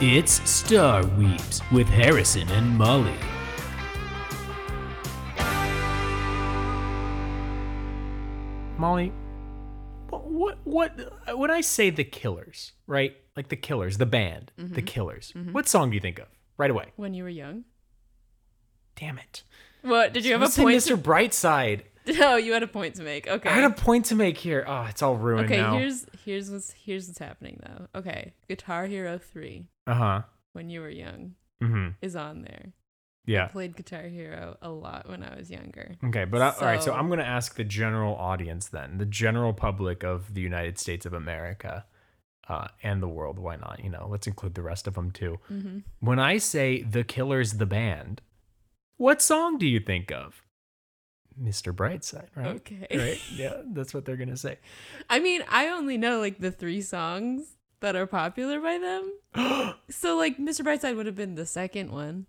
It's Star Weebs with Harrison and Molly. Molly, what, what, when I say the Killers, right? Like the Killers, the band, the mm-hmm. Killers. Mm-hmm. What song do you think of right away? When you were young. Damn it. What did you have I a was saying point? Mr. Brightside. To, no, you had a point to make. Okay. I had a point to make here. Oh, it's all ruined okay. now. Here's here's what's here's what's happening though. Okay, Guitar Hero three. Uh huh. When you were young Mm-hmm. is on there. Yeah. Played Guitar Hero a lot when I was younger. Okay, but I, all right. So I'm going to ask the general audience then, the general public of the United States of America, uh, and the world. Why not? You know, let's include the rest of them too. Mm-hmm. When I say the Killers, the band, what song do you think of? Mr. Brightside, right? Okay. Right. Yeah, that's what they're gonna say. I mean, I only know like the three songs that are popular by them. So like Mr. Brightside would have been the second one.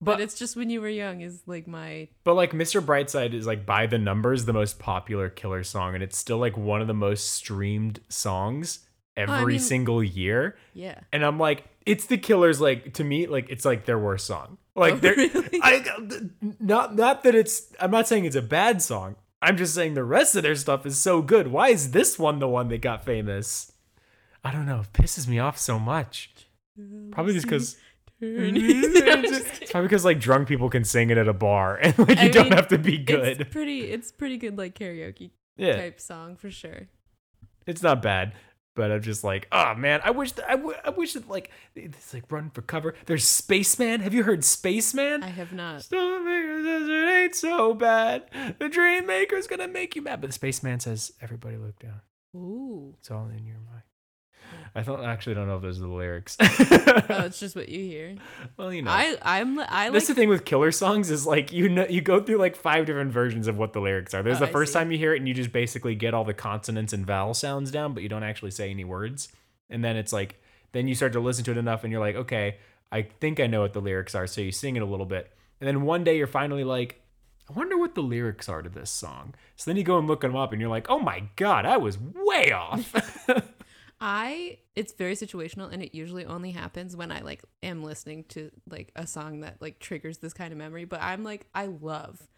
But, But- it's just when you were young is like my But like Mr. Brightside is like by the numbers the most popular killer song, and it's still like one of the most streamed songs oh, every mean- single year. yeah. And I'm like, it's the Killers. Like to me, like it's like their worst song. Like Oh, they're really? I uh, not not that it's. I'm not saying it's a bad song. I'm just saying the rest of their stuff is so good. Why is this one the one that got famous? I don't know. It pisses me off so much. Probably just because. it's probably because like drunk people can sing it at a bar and like you I don't mean, have to be good. It's pretty it's pretty good like karaoke yeah, type song for sure. it's not bad. But I'm just like, oh man, I wish that I, w- I wish that like it's like run for cover. There's Spaceman. Have you heard Spaceman? I have not. Stormmaker says it ain't so bad. The Dream Maker's gonna make you mad. But the Spaceman says, everybody look down. Ooh. It's all in your mind. I don't actually don't know if those are the lyrics. Oh, it's just what you hear. well, you know. I I'm I like That's the thing with killer songs is like you know you go through like five different versions of what the lyrics are. There's Oh, the I first see. time you hear it and you just basically get all the consonants and vowel sounds down, but you don't actually say any words. And then it's like then you start to listen to it enough and you're like, okay, I think I know what the lyrics are, so you sing it a little bit. And then one day you're finally like, I wonder what the lyrics are to this song. So then you go and look them up and you're like, oh my god, I was way off. I it's very situational and it usually only happens when I like am listening to like a song that like triggers this kind of memory, but I'm like I love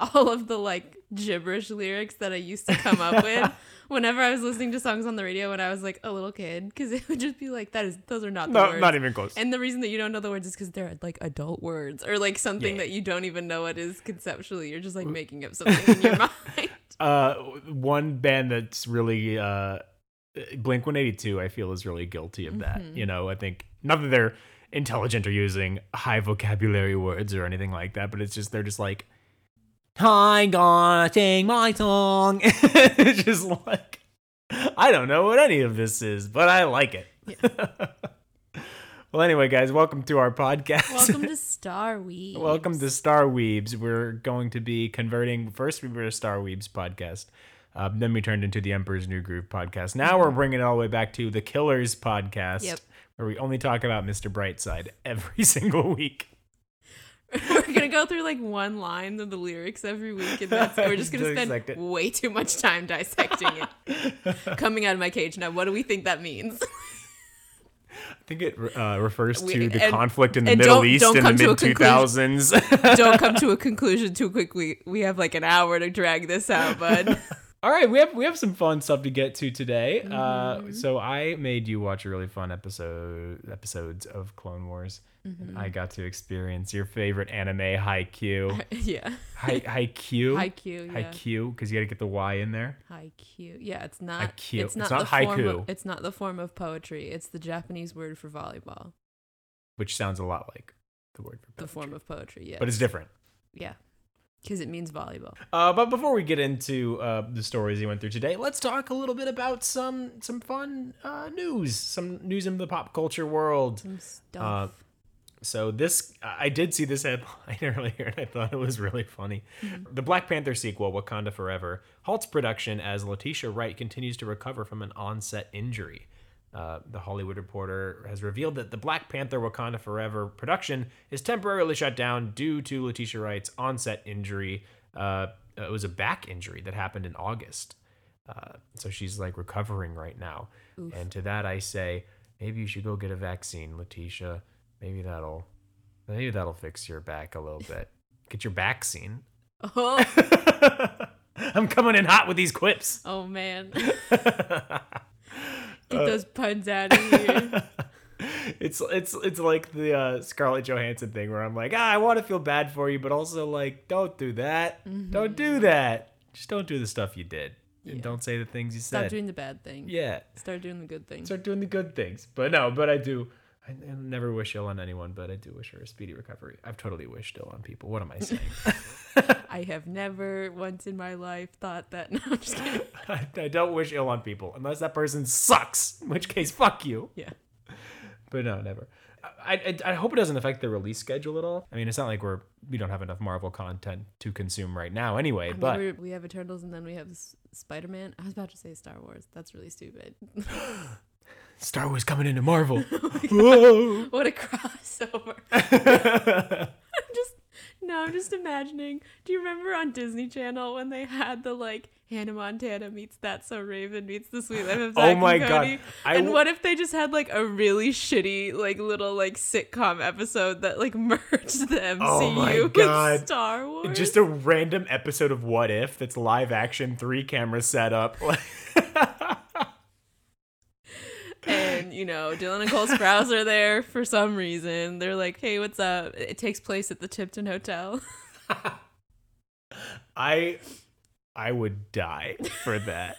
all of the like gibberish lyrics that I used to come up with whenever I was listening to songs on the radio when I was like a little kid because it would just be like that is those are not the no, words. not even close. And the reason that you don't know the words is because they're like adult words or like something Yeah. that you don't even know what is conceptually. You're just like making up something in your mind. uh one band that's really uh blink 182 i feel is really guilty of that Mm-hmm. you know i think not that they're intelligent or using high vocabulary words or anything like that but it's just they're just like I'm gonna sing my song it's just like i don't know what any of this is but i like it well anyway guys welcome to our podcast Welcome to Star Week. Welcome to Star Weebs. We're going to be converting. First, we were a Star Weebs podcast. Uh, then we turned into the Emperor's New Groove podcast. Now we're bringing it all the way back to the Killers podcast, Yep. where we only talk about Mr. Brightside every single week. We're gonna go through like one line of the lyrics every week, and that's we're just gonna spend it. way too much time dissecting it. Coming out of my cage now, what do we think that means? I think it uh, refers We- to the and- conflict in the Middle don't- East don't in the come to a mid two thousands. Don't come to a conclusion too quickly. We have like an hour to drag this out, bud. All right, we have we have some fun stuff to get to today. Mm-hmm. Uh, so I made you watch a really fun episode episodes of Clone Wars. Mm-hmm. And I got to experience your favorite anime, Haikyuu. yeah. Hi Haikyuu. Haikyuu, yeah. Haikyuu, because you got to get the Y in there. Haikyuu. Yeah, it's not. Haikyuu. It's not, It's not the form. haiku. Of, it's not the form of poetry. It's the Japanese word for volleyball. which sounds a lot like the word for The form of poetry. Yeah. but it's different. yeah. Because it means volleyball. Uh, but before we get into uh, the stories you went through today, let's talk a little bit about some some fun uh, news, some news in the pop culture world. Some stuff. Uh, so this, I did see this headline earlier, and I thought it was really funny. The Black Panther sequel, Wakanda Forever, halts production as Letitia Wright continues to recover from an onset injury. Uh, the Hollywood Reporter has revealed that the Black Panther Wakanda Forever production is temporarily shut down due to Letitia Wright's onset injury. Uh, it was a back injury that happened in August. Uh, so she's like recovering right now. And to that I say, maybe you should go get a vaccine, Letitia. Maybe that'll maybe that'll fix your back a little bit. Get your vaccine. Oh, I'm coming in hot with these quips. oh man. Get those puns out of here. it's it's it's like the uh, Scarlett Johansson thing where I'm like, ah, I want to feel bad for you, but also like, don't do that. Don't do that. Just don't do the stuff you did. And don't say the things you Stop said. Stop doing the bad thing. yeah. Start doing the good thing. Start doing the good things. But no, but I do. I, I never wish ill on anyone, but I do wish her a speedy recovery. I've totally wished ill on people. What am I saying? I have never once in my life thought that. No, I'm just kidding. I, I don't wish ill on people unless that person sucks, in which case, fuck you. Yeah. But no, never. I, I, I hope it doesn't affect the release schedule at all. I mean, it's not like we're we don't have enough Marvel content to consume right now, anyway. I mean, but we have Eternals and then we have Spider Man. I was about to say Star Wars. That's really stupid. Star Wars coming into Marvel. Oh Whoa. what a crossover. I'm just no, I'm just imagining. Do you remember on Disney Channel when they had the like Hannah Montana meets That So Raven meets The Sweet Life of oh Zack Oh my and God. I and w- what if they just had like a really shitty like little like sitcom episode that like merged the MCU Oh my with Star Wars? Just a random episode of What If that's live action, three camera set up. You know Dylan and Cole Sprouse are there for some reason. They're like, "Hey, what's up?" It takes place at the Tipton Hotel. I I would die for that.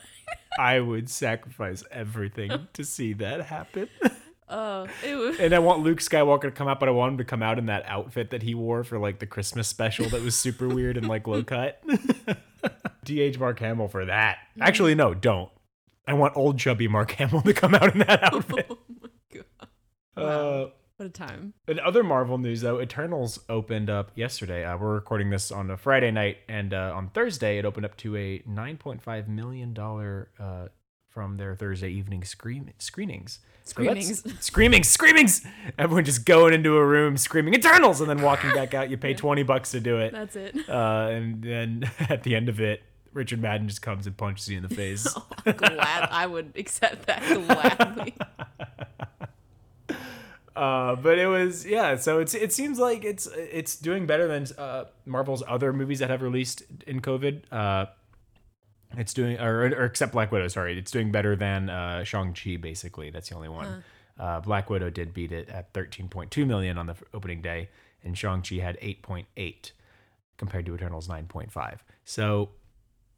I would sacrifice everything to see that happen. Oh, it was. And I want Luke Skywalker to come out, but I want him to come out in that outfit that he wore for like the Christmas special that was super weird and like low cut. DH Mark Hamill for that. Actually, no, don't. I want old chubby Mark Hamill to come out in that outfit. Oh my god! Uh, Wow. What a time. In other Marvel news, though, Eternals opened up yesterday. Uh, we're recording this on a Friday night, and uh, on Thursday, it opened up to a $9.5 million uh, from their Thursday evening scream- screenings. So that's- Screenings. screamings, screamings! Everyone just going into a room screaming Eternals, and then walking back out. You pay 20 bucks to do it. That's it. Uh, and then at the end of it, Richard Madden just comes and punches you in the face. oh, Glad I would accept that gladly. Uh, but it was yeah. So it's it seems like it's it's doing better than uh, Marvel's other movies that have released in COVID. Uh, it's doing or, or except Black Widow. Sorry, it's doing better than uh, Shang Chi. Basically, that's the only one. Uh, Black Widow did beat it at thirteen point two million on the opening day, and Shang Chi had eight point eight compared to Eternals nine point five. So.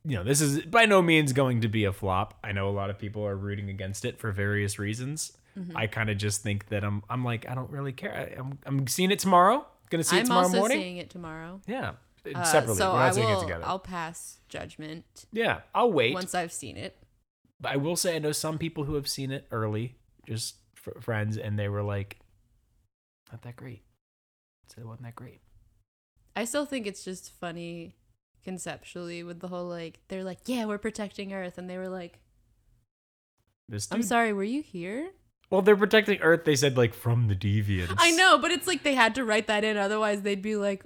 You know, this is by no means going to be a flop. I know a lot of people are rooting against it for various reasons. Mm-hmm. I kind of just think that I'm I'm like I don't really care. I, I'm I'm seeing it tomorrow. Gonna see it tomorrow morning. I'm tomorrow also morning. seeing it tomorrow. yeah, Uh, separately. so We're not I seeing will. it together. I'll pass judgment yeah, I'll wait. once I've seen it. But I will say I know some people who have seen it early, just f- friends, and they were like, "Not that great." So it wasn't that great. I still think it's just funny conceptually with the whole like they're like, yeah, we're protecting Earth, and they were like, This I'm dude- sorry, were you here? Well, they're protecting Earth. They said like from the deviants. I know, but it's like they had to write that in, otherwise they'd be like,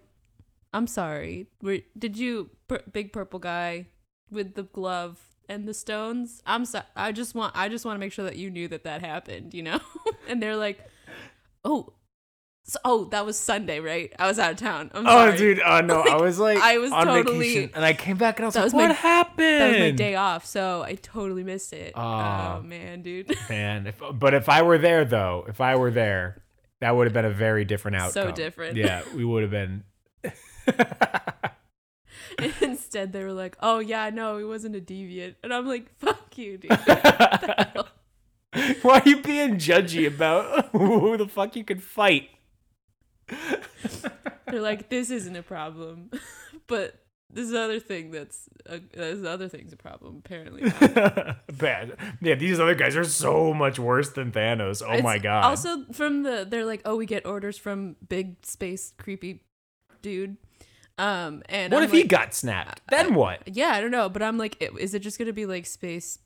I'm sorry, were, did you, pur- big purple guy with the glove and the stones? I'm sorry, I just want, I just want to make sure that you knew that that happened, you know? and they're like, oh. So, oh, that was Sunday, right? I was out of town. I'm Oh, sorry. dude. Uh, no, I was like, I was on totally- vacation, and I came back and I was like, was "What my- happened?" That was my day off, so I totally missed it. Aw. oh man, dude. Man, if, but if I were there though, if I were there, that would have been a very different outcome. So different. Yeah, we would have been. Instead they were like, "Oh yeah, no, he wasn't a deviant," and I'm like, "Fuck you, dude." Why are you being judgy about who the fuck you could fight? They're like, "This isn't a problem," but this other thing that's a, this other thing's a problem apparently. Bad. Yeah, these other guys are so much worse than Thanos. Oh my god. Also from the they're like, "Oh, we get orders from big space creepy dude." Um, and what I'm if he got snapped? Then what? Yeah, I don't know, but I'm like, is it just gonna be like space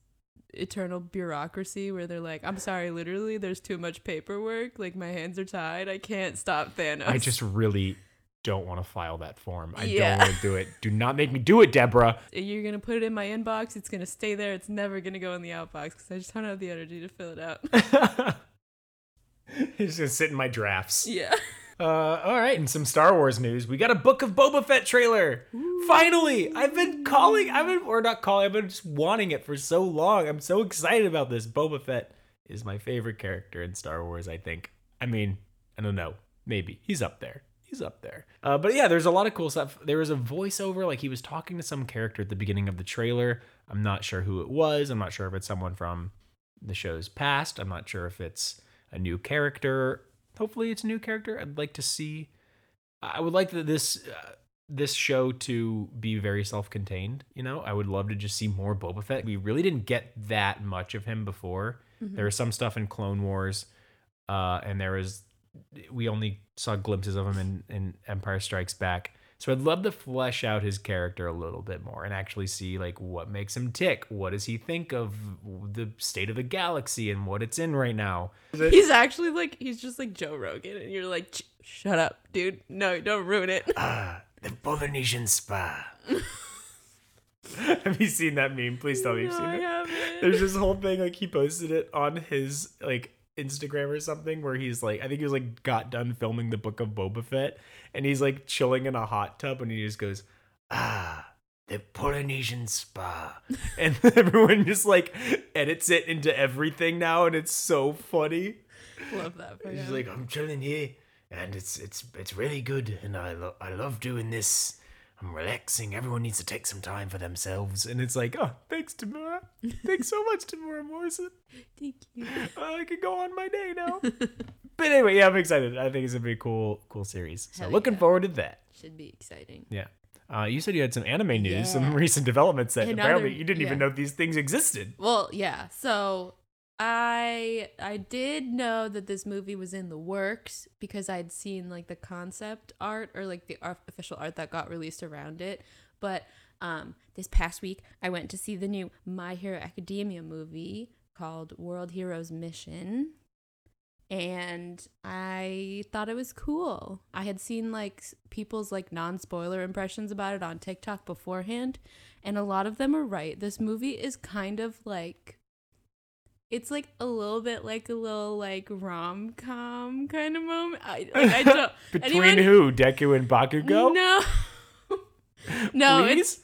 eternal bureaucracy where they're like, I'm sorry, literally, there's too much paperwork. Like my hands are tied. I can't stop Thanos. I just really don't want to file that form. I Yeah. don't want to do it. Do not make me do it, Deborah. you're gonna put it in my inbox. It's gonna stay there. It's never gonna go in the outbox because I just don't have the energy to fill it out. Just gonna sit in my drafts. Yeah. Uh, all right, and some Star Wars news. We got a Book of Boba Fett trailer. Finally, I've been calling. I've been or not calling. I've been just wanting it for so long. I'm so excited about this. Boba Fett is my favorite character in Star Wars. I think. I mean, I don't know. Maybe he's up there. He's up there. Uh, but yeah, there's a lot of cool stuff. There was a voiceover, like he was talking to some character at the beginning of the trailer. I'm not sure who it was. I'm not sure if it's someone from the show's past. I'm not sure if it's a new character. Hopefully, it's a new character. I'd like to see. I would like that this uh, this show to be very self-contained. You know, I would love to just see more Boba Fett. We really didn't get that much of him before. There was some stuff in Clone Wars, uh, and there was we only saw glimpses of him in, in Empire Strikes Back. So I'd love to flesh out his character a little bit more and actually see like what makes him tick. What does he think of the state of the galaxy and what it's in right now? He's actually like he's just like Joe Rogan, and you're like, shut up, dude. No, don't ruin it. Ah, the Polynesian spa. Have you seen that meme? Please tell me you've no, seen I it. haven't. There's this whole thing like he posted it on his like Instagram or something where he's like I think he was like got done filming the book of Boba Fett and he's like chilling in a hot tub and he just goes ah the Polynesian spa and everyone just like edits it into everything now and it's so funny. Love that for He's him. like I'm chilling here and it's it's it's really good and I lo- I love doing this. I'm relaxing. Everyone needs to take some time for themselves. And it's like, oh, thanks, Temuera. Thanks so much, Temuera Morrison. Thank you. I can go on my day now. But anyway, yeah, I'm excited. I think it's a pretty cool, cool series. So Hell looking yeah. forward to that. Should be exciting. Yeah. Uh, you said you had some anime news, some recent developments that And apparently you didn't even know these things existed. Well, yeah. So I I did know that this movie was in the works because I'd seen like the concept art or like the official art that got released around it. But um, this past week, I went to see the new My Hero Academia movie called World Heroes Mission. And I thought it was cool. I had seen like people's like non-spoiler impressions about it on TikTok beforehand, and a lot of them are right. This movie is kind of like it's like a little bit like a little like rom com kind of moment. I like I don't Between anyone- who? Deku and Bakugo? No. no, Please? it's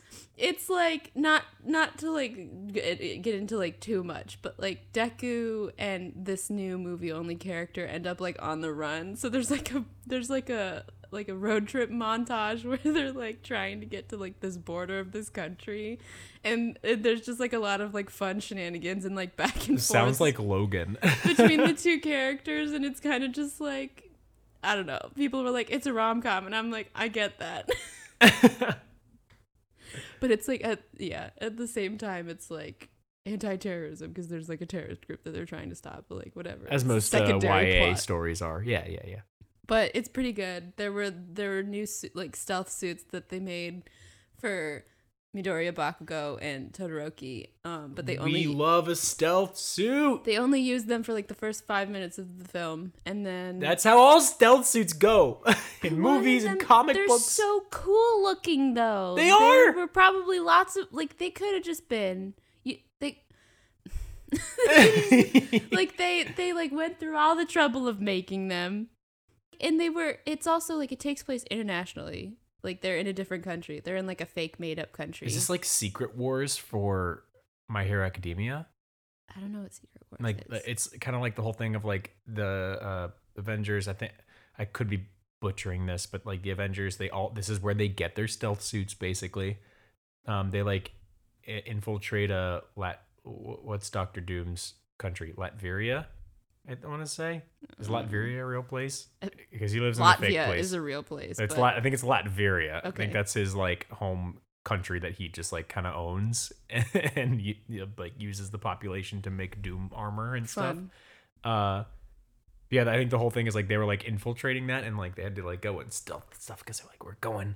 like not not to like get, into like too much but like deku and this new movie only character end up like on the run. So there's like a there's like a like a road trip montage where they're like trying to get to like this border of this country. And there's just like a lot of like fun shenanigans and like back and Sounds like Logan. between the two characters and it's kind of just like i don't know. People were like it's a rom-com and i'm like i get that but it's like at yeah at the same time it's like anti-terrorism because there's like a terrorist group that they're trying to stop but like whatever As most uh, YA plot. stories are. Yeah, yeah, yeah. but it's pretty good there were there were new like stealth suits that they made for midoriya bakugo and todoroki um but they only we love a stealth suit. they only use them for like the first five minutes of the film and then That's how all stealth suits go in movies and comic they're books. so cool looking though. They There are! were probably lots of like they could have just been you they like they they like went through all the trouble of making them. And they were it's also like it takes place internationally. Like they're in a different country. They're in like a fake made up country. Is this like Secret Wars for My Hero Academia? I don't know what Secret Wars Like is. it's kind of like the whole thing of like the uh Avengers. I think I could be butchering this, but like the Avengers, they all this is where they get their stealth suits. Basically, um, they like infiltrate a lat. What's Doctor Doom's country? Latveria. I want to say is Latveria a real place? Uh, Because he lives in a fake Latvia place. is a real place. It's but Lat- I think it's Latveria. I think that's his like home country that he just like kind of owns and you, like uses the population to make Doom armor and fun. stuff. Uh, yeah, I think the whole thing is like they were like infiltrating that and like they had to like go and stealth and stuff because they're like we're going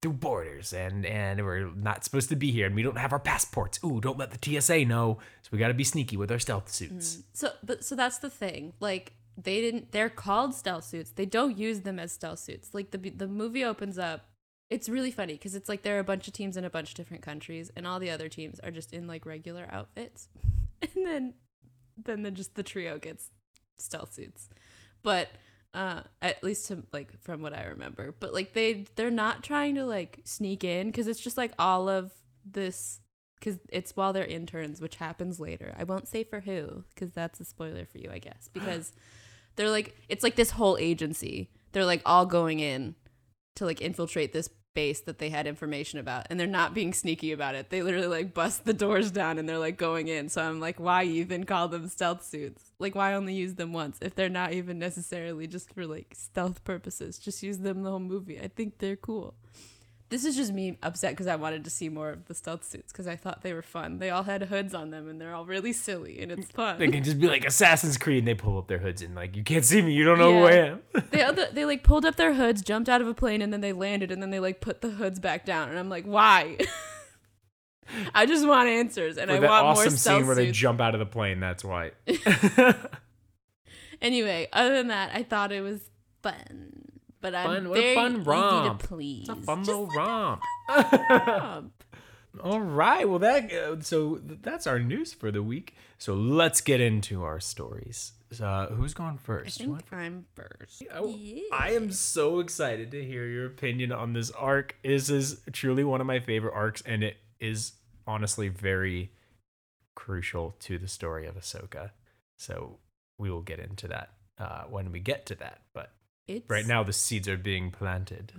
through borders and and we're not supposed to be here and we don't have our passports. Ooh, don't let the TSA know. So we got to be sneaky with our stealth suits. Mm. So, but so that's the thing. Like they didn't. They're called stealth suits. They don't use them as stealth suits. Like the the movie opens up. It's really funny because it's like there are a bunch of teams in a bunch of different countries, and all the other teams are just in like regular outfits, and then then the just the trio gets stealth suits. but uh at least to like from what i remember. But like they they're not trying to like sneak in because it's just like all of this because it's while they're interns which happens later. I won't say for who because that's a spoiler for you i guess because they're like it's like this whole agency. They're like all going in to like infiltrate this base that they had information about and they're not being sneaky about it. They literally like bust the doors down and they're like going in. So i'm like why even call them stealth suits? Like why only use them once if they're not even necessarily just for like stealth purposes? Just use them the whole movie. I think they're cool this is just me upset because I wanted to see more of the stealth suits because I thought they were fun. They all had hoods on them and they're all really silly and it's fun. They can just be like Assassin's Creed and they pull up their hoods and like you can't see me, you don't know who I am. they they like pulled up their hoods, jumped out of a plane, and then they landed, and then they like put the hoods back down, and I'm like, why? I just want answers, and For I want more awesome stealth scene where they jump out of the plane, that's why. anyway, other than that, I thought it was fun, but I'm Fun- very fun easy to please. It's a fun Just little romp. romp. All right. Well, that uh, so that's our news for the week. So let's get into our stories. Uh, who's going I first? You think want- I'm first. Oh, I am so excited to hear your opinion on this arc. This is truly one of my favorite arcs, and it is honestly very crucial to the story of Ahsoka. So we will get into that uh, when we get to that. But It's right now, the seeds are being planted.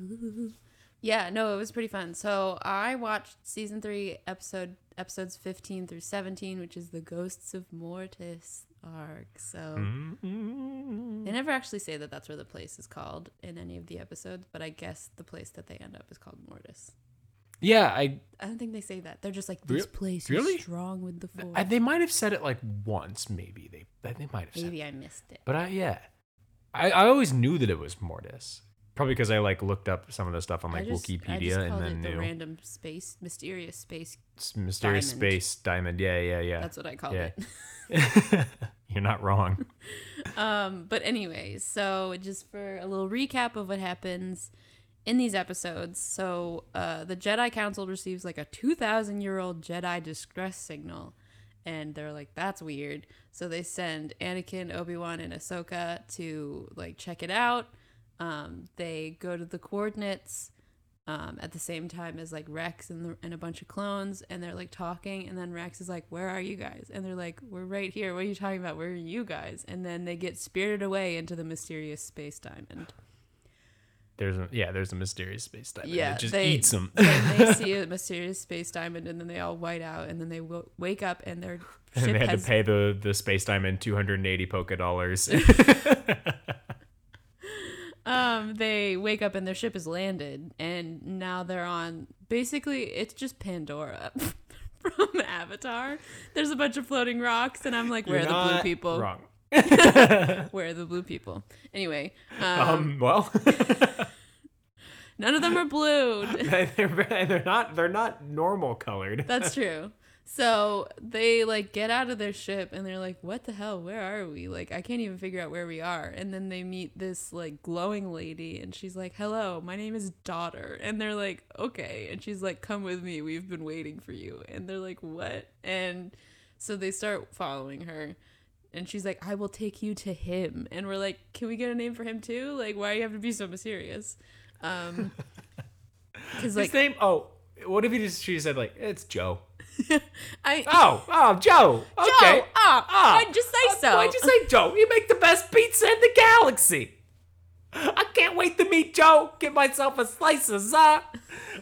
Yeah, no, it was pretty fun. So I watched season three, episode episodes fifteen through seventeen, which is the Ghosts of Mortis arc. So Mm-hmm. they never actually say that that's where the place is called in any of the episodes, but I guess the place that they end up is called Mortis. Yeah, I, I don't think they say that. They're just like this Re- place really? is strong with the force. They might have said it like once, maybe they they might have said, it. Maybe I missed it. but I yeah, I I always knew that it was Mortis. Probably because I like looked up some of the stuff on like just, Wikipedia and then it the knew random space, mysterious space. S- mysterious diamond. space diamond. Yeah, yeah, yeah. That's what I called Yeah. it. You're not wrong. Um, but anyways, so just for a little recap of what happens in these episodes. So uh, the Jedi Council receives like a 2,000 year old Jedi distress signal. And they're like, that's weird. So they send Anakin, Obi Wan, and Ahsoka to like check it out. Um, they go to the coordinates um, at the same time as like Rex and, the, and a bunch of clones, and they're like talking. And then Rex is like, "Where are you guys?" And they're like, "We're right here. What are you talking about? Where are you guys?" And then they get spirited away into the mysterious space diamond. There's a yeah, there's a mysterious space diamond. Yeah, it just they- eats them. they see a mysterious space diamond, and then they all white out, and then they w- wake up, and their and they had has to pay the the space diamond 280 Poké Dollars. um they wake up and their ship is landed and now they're on basically it's just pandora from avatar there's a bunch of floating rocks and i'm like where are You're the blue people Wrong. where are the blue people? Anyway um, Um. Well, none of them are blue they're they're not they're not normal colored. that's true. So they like get out of their ship and they're like what the hell? Where are we? Like i can't even figure out where we are. And then they meet this like glowing lady and she's like hello my name is daughter. And they're like okay. And she's like come with me. We've been waiting for you. And they're like what? And so they start following her and she's like i will take you to him and we're like can we get a name for him too like why do you have to be so mysterious um because His like name. Oh, what if he just she said like it's Joe? i Oh, oh, Joe. Okay. Joe, ah, Ah. why'd you say so? Why'd you say Joe? You make the best pizza in the galaxy. I can't wait to meet Joe. Get myself a slice of za.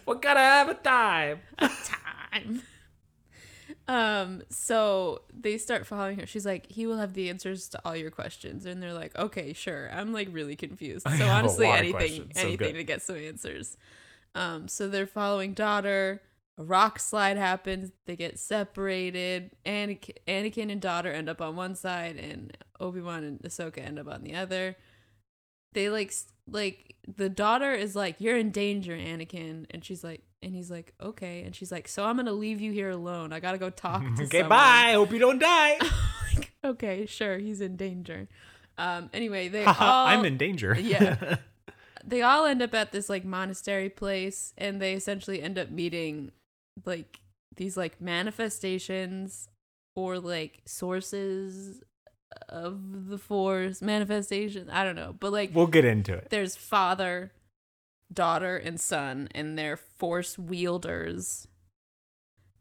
We're gonna have a time. time. Um, so they start following her. She's like, he will have the answers to all your questions. And they're like, okay, sure. I'm like really confused. I So honestly, anything. So anything good. to get some answers. Um, so they're following daughter. A rock slide happens. They get separated. Anakin, Anakin and daughter end up on one side, and Obi Wan and Ahsoka end up on the other. They like s- like the daughter is like, "You're in danger, Anakin," and she's like, and he's like, "Okay," and she's like, "So I'm gonna leave you here alone. I gotta go talk to Okay, someone." bye. Hope you don't die. like, okay, sure, he's in danger. Um. Anyway, they all I'm in danger. Yeah. they all end up at this like monastery place and they essentially end up meeting like these like manifestations or like sources of the Force manifestation. I don't know, but like We'll get into it. there's father, daughter, and son, and they're Force wielders.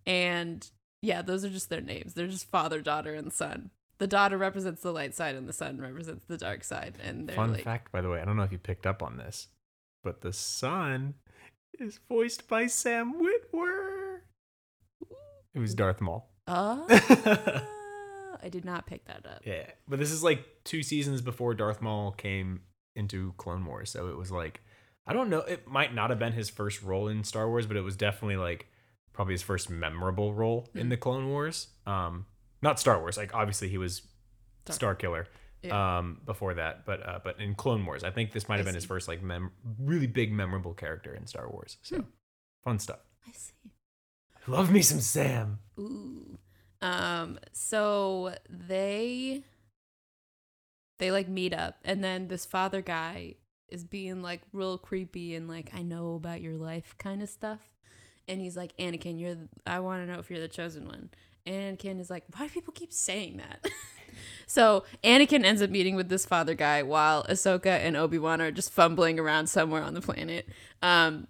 And yeah, those are just their names. They're just father, daughter, and son. The daughter represents the light side, and the son represents the dark side. And they're Fun like, fact, by the way, I don't know if you picked up on this, but the son is voiced by Sam Witwer. It was Darth Maul. oh, I did not pick that up. Yeah, but this is like two seasons before Darth Maul came into Clone Wars, so it was like I don't know. It might not have been his first role in Star Wars, but it was definitely like probably his first memorable role in Mm. the Clone Wars. Um, not Star Wars. Like obviously he was Star- Star Killer. Yeah. Um, before that, but uh, but in Clone Wars, I think this might I have been his first like mem- really big memorable character in Star Wars. So Hmm. fun stuff. I see. Love me some Sam. Ooh. Um, so they they like meet up and then this father guy is being like real creepy and like I know about your life kind of stuff. And he's like, Anakin, you're the, I want to know if you're the chosen one. And Anakin is like, why do people keep saying that? so Anakin ends up meeting with this father guy while Ahsoka and Obi-Wan are just fumbling around somewhere on the planet. Um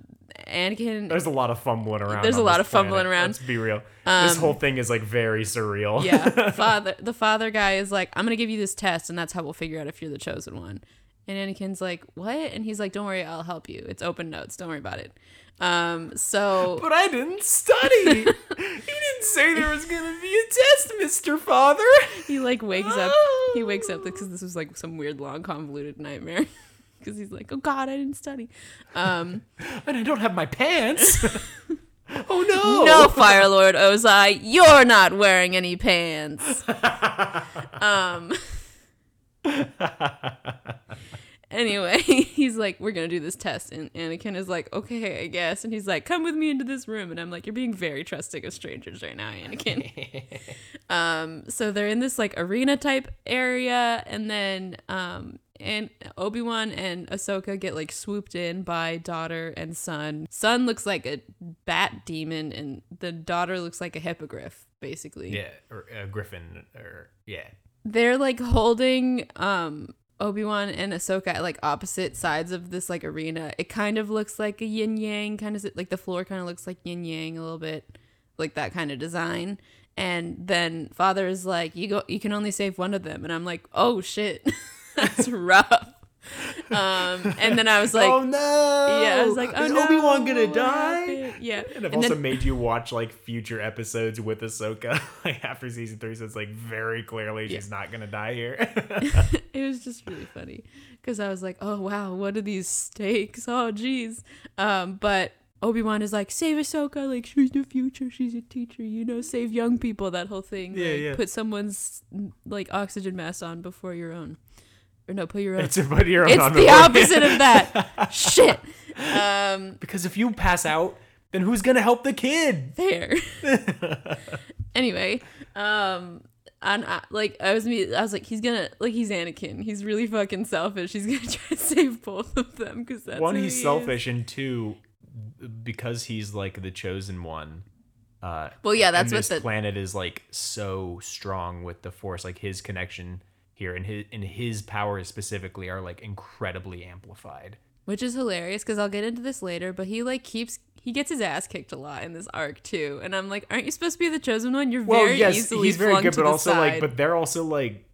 Anakin There's a lot of fumbling around. There's a lot of fumbling planet. around. Let's be real. this Um, whole thing is like very surreal. yeah father the father guy is like i'm gonna give you this test and that's how we'll figure out if you're the chosen one and anakin's like what and he's like don't worry i'll help you it's open notes don't worry about it um so But I didn't study. you didn't say there was gonna be a test, Mister Father. he like wakes up he wakes up because this was like some weird long convoluted nightmare because he's like oh god i didn't study um And I don't have my pants. oh no! no fire lord ozai you're not wearing any pants um anyway, he's like, "We're gonna do this test," and Anakin is like, "Okay, I guess." And he's like, "Come with me into this room," and I'm like, "You're being very trusting of strangers right now, Anakin." um, so they're in this like arena type area, and then um, and Obi Wan and Ahsoka get like swooped in by daughter and son. Son looks like a bat demon, and the daughter looks like a hippogriff, basically yeah, or a Griffin, or yeah. They're like holding um Obi-Wan and Ahsoka at like opposite sides of this like arena. It kind of looks like a yin yang kind of like the floor kind of looks like yin yang a little bit like that kind of design. And then father is like, "You go you can only save one of them." And I'm like, "Oh shit." That's rough. Um and then I was like, oh no! yeah, I was like, "Oh is no. Obi Wan gonna die? happened?" Yeah. And I've And also then- made you watch like future episodes with Ahsoka, like after season three, so it's like very clearly she's not gonna die here. it was just really funny because I was like, oh wow, what are these stakes? Oh geez. Um, but Obi Wan is like, save Ahsoka, like she's the future, she's a teacher, you know, save young people, that whole thing. Yeah, like, yeah. Put someone's like oxygen mask on before your own, or no, put your own. it's about your own It's the opposite of that. Shit. Um, Because if you pass out, then who's gonna help the kid? there. anyway, um, and I, like I was, me- I was like, he's gonna like he's Anakin. He's really fucking selfish. He's gonna try to save both of them because that's one he's he is. selfish and two because he's like the chosen one uh Well, yeah, that's what this the planet is like so strong with the force like his connection here and his and his powers specifically are like incredibly amplified which is hilarious because I'll get into this later. But he like keeps he gets his ass kicked a lot in this arc too, and I'm like, aren't you supposed to be the chosen one? You're well very yes easily he's very good but also like but they're also like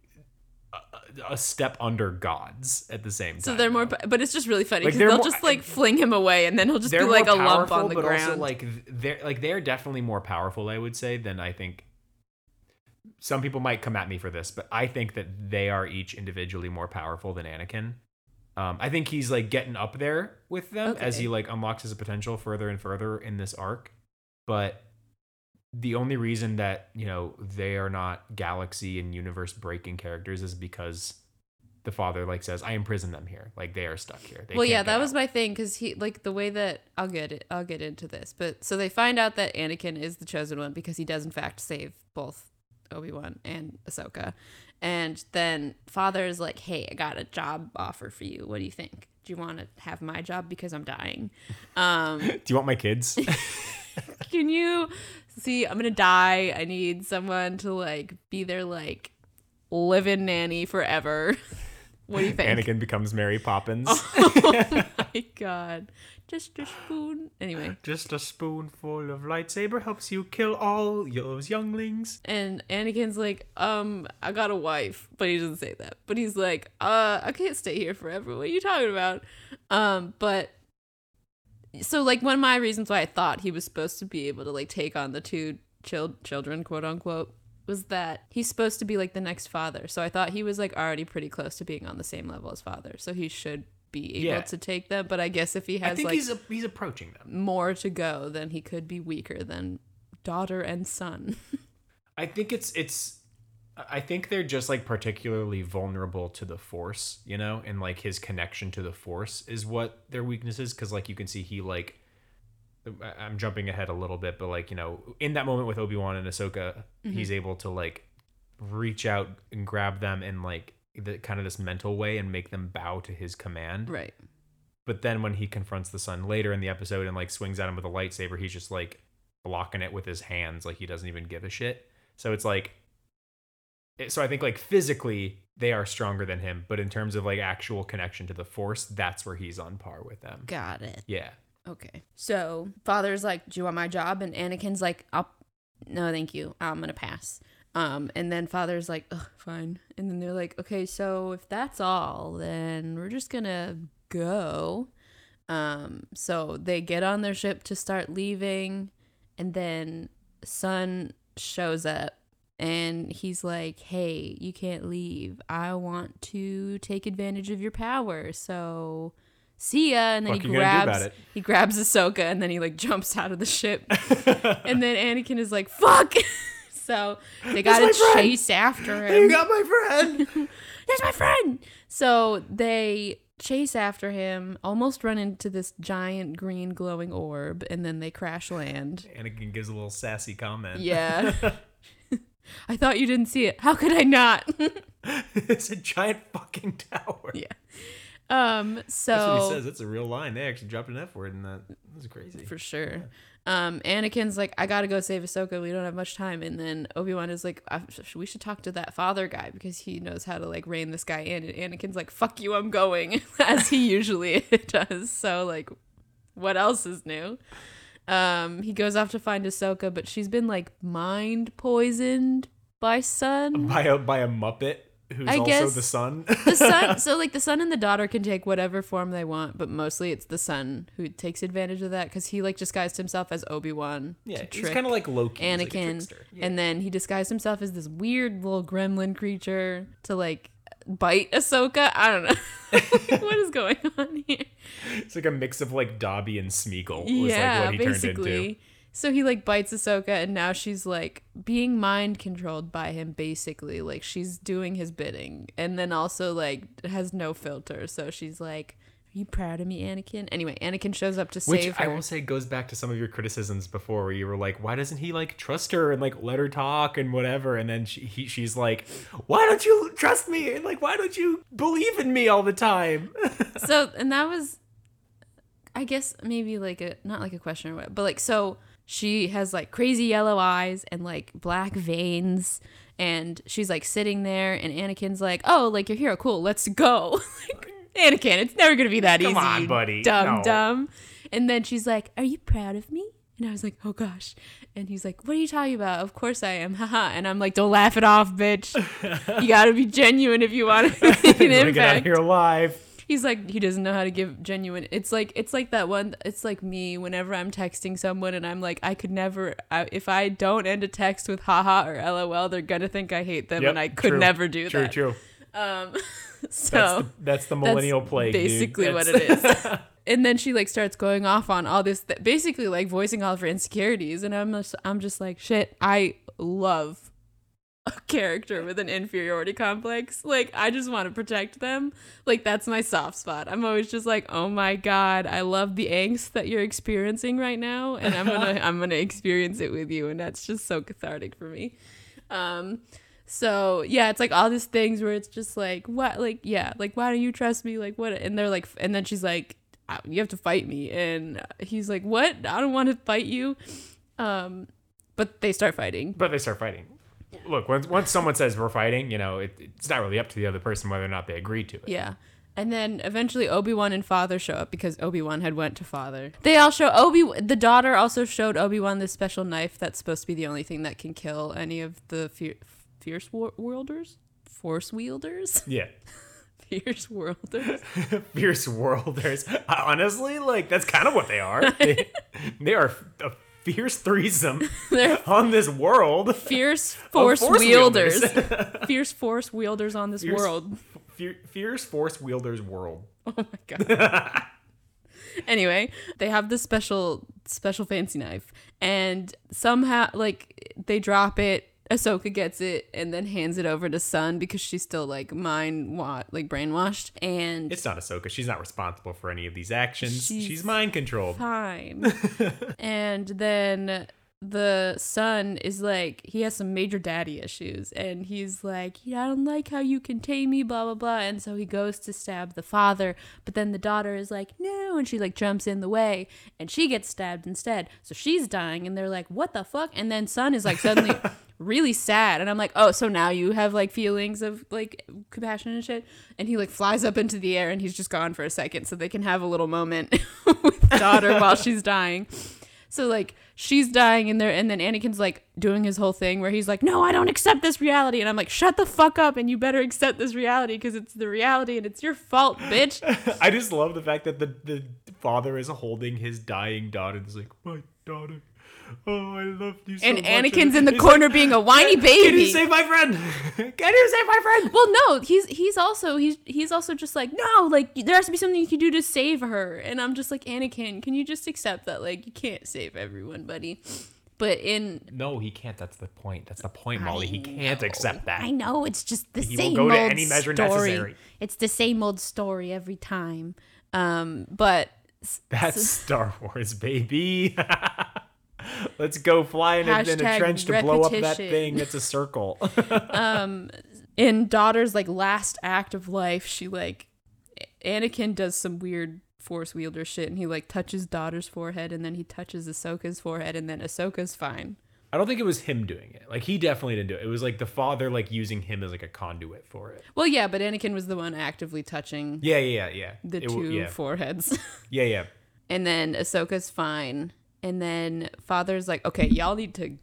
a, a step under gods at the same time so they're more, but it's just really funny because they're they'll more- just like fling him away, and then he'll just be like a lump on the but ground. also like they're like they're definitely more powerful. I would say than I think. Some people might come at me for this, but I think that they are each individually more powerful than Anakin. Um, I think he's like getting up there with them as he like unlocks his potential further and further in this arc. But the only reason that you know they are not galaxy and universe breaking characters is because the father like says, "I imprison them here. Like they are stuck here." They well, yeah, that get was my thing because he like the way that I'll get it. I'll get into this, but so they find out that Anakin is the chosen one because he does in fact save both Obi Wan and Ahsoka, and then Father is like, "Hey, I got a job offer for you. What do you think? Do you want to have my job because I'm dying? Um, Do you want my kids? can you see? I'm gonna die. I need someone to like be their like." live-in nanny forever. what do you think? Anakin becomes Mary Poppins. oh my god. Just a spoon. Anyway. Just a spoonful of lightsaber helps you kill all those younglings. And Anakin's like, um, I got a wife, but he doesn't say that. But he's like, uh, I can't stay here forever. What are you talking about? Um, but so like one of my reasons why I thought he was supposed to be able to like take on the two chil- children, quote unquote, was that he's supposed to be like the next father. So I thought he was like already pretty close to being on the same level as father. So he should be able Yeah. to take them. But I guess if he I has think like he's a, he's approaching them. more to go, then he could be weaker than daughter and son. I think it's it's I think they're just like particularly vulnerable to the force, you know, and like his connection to the force is what their weakness is cuz like you can see he like I'm jumping ahead a little bit, but like, you know, in that moment with Obi-Wan and Ahsoka, mm-hmm. he's able to like reach out and grab them and like the kind of this mental way and make them bow to his command. right. But then when he confronts the son later in the episode and like swings at him with a lightsaber, he's just like blocking it with his hands, like he doesn't even give a shit. So it's like, it- so I think like physically they are stronger than him, but in terms of like actual connection to the Force, that's where he's on par with them. Got it. Yeah. Okay. So father's like, "Do you want my job?" And Anakin's like, "I'll, no, thank you. I'm gonna pass." Um, and then father's like, Ugh, "Fine." And then they're like, "Okay, so if that's all, then we're just gonna go." Um, so they get on their ship to start leaving, and then son shows up. And he's like, "Hey, you can't leave. I want to take advantage of your power. So, see ya." And then he you gonna do grabs he grabs Ahsoka and then he like jumps out of the ship. and then Anakin is like, fuck. so they gotta my friend. chase after him. You got my friend. That's my friend. So they chase after him, almost run into this giant green glowing orb, and then they crash land. Anakin gives a little sassy comment. Yeah. I thought you didn't see it. How could I not? it's a giant fucking tower. yeah. Um, so That's what he says. That's a real line. They actually dropped an F word in that. That's crazy. for sure. Um, Anakin's like, I gotta go save Ahsoka. We don't have much time. And then Obi Wan is like, we should talk to that father guy because he knows how to like rein this guy in. And Anakin's like, fuck you, I'm going, as he usually does. So like, what else is new? Um, he goes off to find Ahsoka, but she's been like mind poisoned by Son. by a by a Muppet who's I also guess- the son. the son so like the son and the daughter can take whatever form they want but mostly it's the son who takes advantage of that because he like disguised himself as obi-wan yeah, to he's kind of like Loki. He's like a anakin. Yeah. and then he disguised himself as this weird little gremlin creature to like bite ahsoka i don't know what is going on here It's like a mix of like Dobby and Smeagol. Was yeah like what he turned basically into. So he like bites ahsoka and now she's like being mind controlled by him basically like she's doing his bidding and then also like has no filter so she's like are you proud of me anakin anyway anakin shows up to Which save I her will say goes back to some of your criticisms before, where you were like, "Why doesn't he like trust her and like let her talk and whatever?" And then she, he, she's like, "Why don't you trust me? And like, why don't you believe in me all the time?" so and that was i guess maybe like a not like a question or what but like so she has like crazy yellow eyes and like black veins and she's like sitting there and anakin's like oh like you're here cool let's go like anakin it's never gonna be that Come easy on, buddy. dumb No. dumb and then she's like are you proud of me and I was like, oh gosh. And he's like, what are you talking about? Of course I am. Haha. And I'm like, don't laugh it off, bitch. You gotta be genuine if you want to make an Wanna get out of impact here alive. He's like he doesn't know how to give genuine it's like it's like that one it's like me whenever i'm texting someone and i'm like i could never I, if i don't end a text with haha or lol they're gonna think i hate them Yep, and i could true. never do True, that true. True um so That's the, that's the millennial plague. dude. basically what it is and then she like starts going off on all this th- basically like voicing all of her insecurities and i'm just i'm just like shit i love a character with an inferiority complex. Like i just want to protect them. Like that's my soft spot. I'm always just like oh my god i love the angst that you're experiencing right now and i'm gonna i'm gonna experience it with you and that's just so cathartic for me. Um so yeah it's like all these things where it's just like what like yeah like why don't you trust me? Like what? And they're like and then she's like "Uh, you have to fight me. And he's like what? I don't want to fight you. Um but they start fighting. But they start fighting. Look, once once someone says we're fighting, you know, it, it's not really up to the other person whether or not they agree to it. Yeah. And then eventually Obi-Wan and Father show up because Obi-Wan had went to Father. They all show Obi the daughter also showed Obi-Wan this special knife that's supposed to be the only thing that can kill any of the fier- fierce war- wielders, force wielders, Yeah. fierce worlders. Fierce worlders. Honestly, like that's kind of what they are. They, they are a fierce threesome on this world. fierce force, force wielders. wielders. fierce force wielders on this Fierce- world. Fier- Fierce force wielders world. Oh my god. anyway, they have this special special fancy knife and somehow like they drop it Ahsoka gets it and then hands it over to Son because she's still like mind wa- like brainwashed and It's not Ahsoka. She's not responsible for any of these actions. She's She's, mind controlled. fine. and then the son is like, he has some major daddy issues, and he's like, yeah, I don't like how you contain me, blah blah blah. And so he goes to stab the father, but then the daughter is like, no, and she like jumps in the way, and she gets stabbed instead. So she's dying, and they're like, what the fuck? And then son is like suddenly. really sad. And i'm like oh so now you have like feelings of like compassion and shit? And he like flies up into the air and he's just gone for a second so they can have a little moment with daughter while she's dying. So like she's dying in there and then anakin's like doing his whole thing where he's like no i don't accept this reality. And i'm like shut the fuck up and you better accept this reality because it's the reality and it's your fault bitch. I just love the fact that the, the father is holding his dying daughter and is like, My daughter. Oh, I love you so and much. anakin's in the he's corner like, being a whiny baby. Can you save my friend? Can you save my friend? Well, no, he's he's also he's he's also just like no, like there has to be something you can do to save her, and I'm just like Anakin, can you just accept that like you can't save everyone, buddy? But in No, he can't. That's the point. That's the point, Molly. He can't know, accept that. I know it's just the He will same go to old any measure story. necessary. It's the same old story every time. Um, but That's Star Wars, baby. Let's go fly in a, in a trench to blow up that thing. It's a circle. um, in daughter's like last act of life, she like Anakin does some weird force wielder shit, and he like touches daughter's forehead, and then he touches Ahsoka's forehead, and then Ahsoka's fine. I don't think it was him doing it. Like he definitely didn't do it. It was like the father like using him as like a conduit for it. Well, yeah, but Anakin was the one actively touching Yeah, yeah, yeah. yeah. the It two yeah. foreheads. yeah, yeah. and then Ahsoka's fine. And then father's like, okay, y'all need to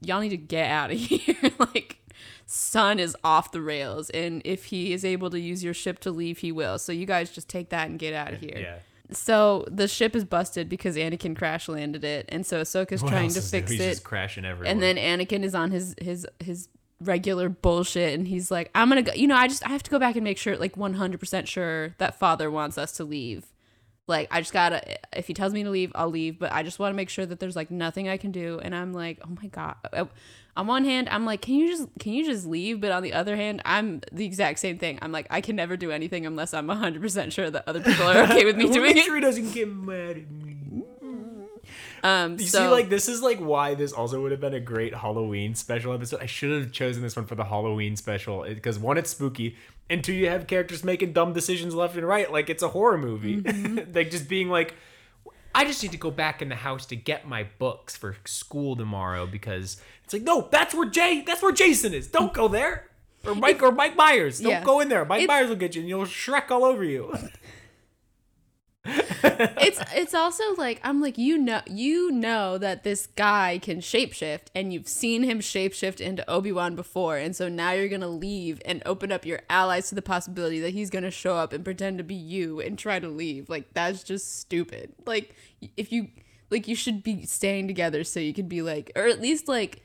y'all need to get out of here. like son is off the rails. And if he is able to use your ship to leave, he will. So you guys just take that and get out of here. Yeah. So the ship is busted because Anakin crash landed it. And so Ahsoka's What trying to fix? He's it. just crashing everywhere. And then Anakin is on his his his regular bullshit and he's like I'm going to go you know I just I have to go back and make sure like 100% sure that father wants us to leave. Like I just got to if he tells me to leave, I'll leave, but I just want to make sure that there's like nothing I can do and I'm like, "Oh my god." Uh, On one hand, I'm like, "Can you just can you just leave?" But on the other hand, I'm the exact same thing. I'm like, I can never do anything unless I'm 100% sure that other people are okay with me doing make it. sure he doesn't get mad at me. Um You so see, like this is like why this also would have been a great Halloween special episode. I should have chosen this one for the Halloween special because one, it's spooky, and two, you have characters making dumb decisions left and right, like it's a horror movie. Mm-hmm. like just being like, I just need to go back in the house to get my books for school tomorrow because it's like, no, that's where Jay, that's where Jason is. Don't go there. Or Mike or Mike Myers. Don't Yeah. go in there. Mike It's- Myers will get you and you'll Shrek all over you. it's it's also like I'm like you know you know that this guy can shapeshift and you've seen him shapeshift into Obi-Wan before and so now you're going to leave and open up your allies to the possibility that he's going to show up and pretend to be you and try to leave. Like that's just stupid. Like if you like you should be staying together so you can be like or at least like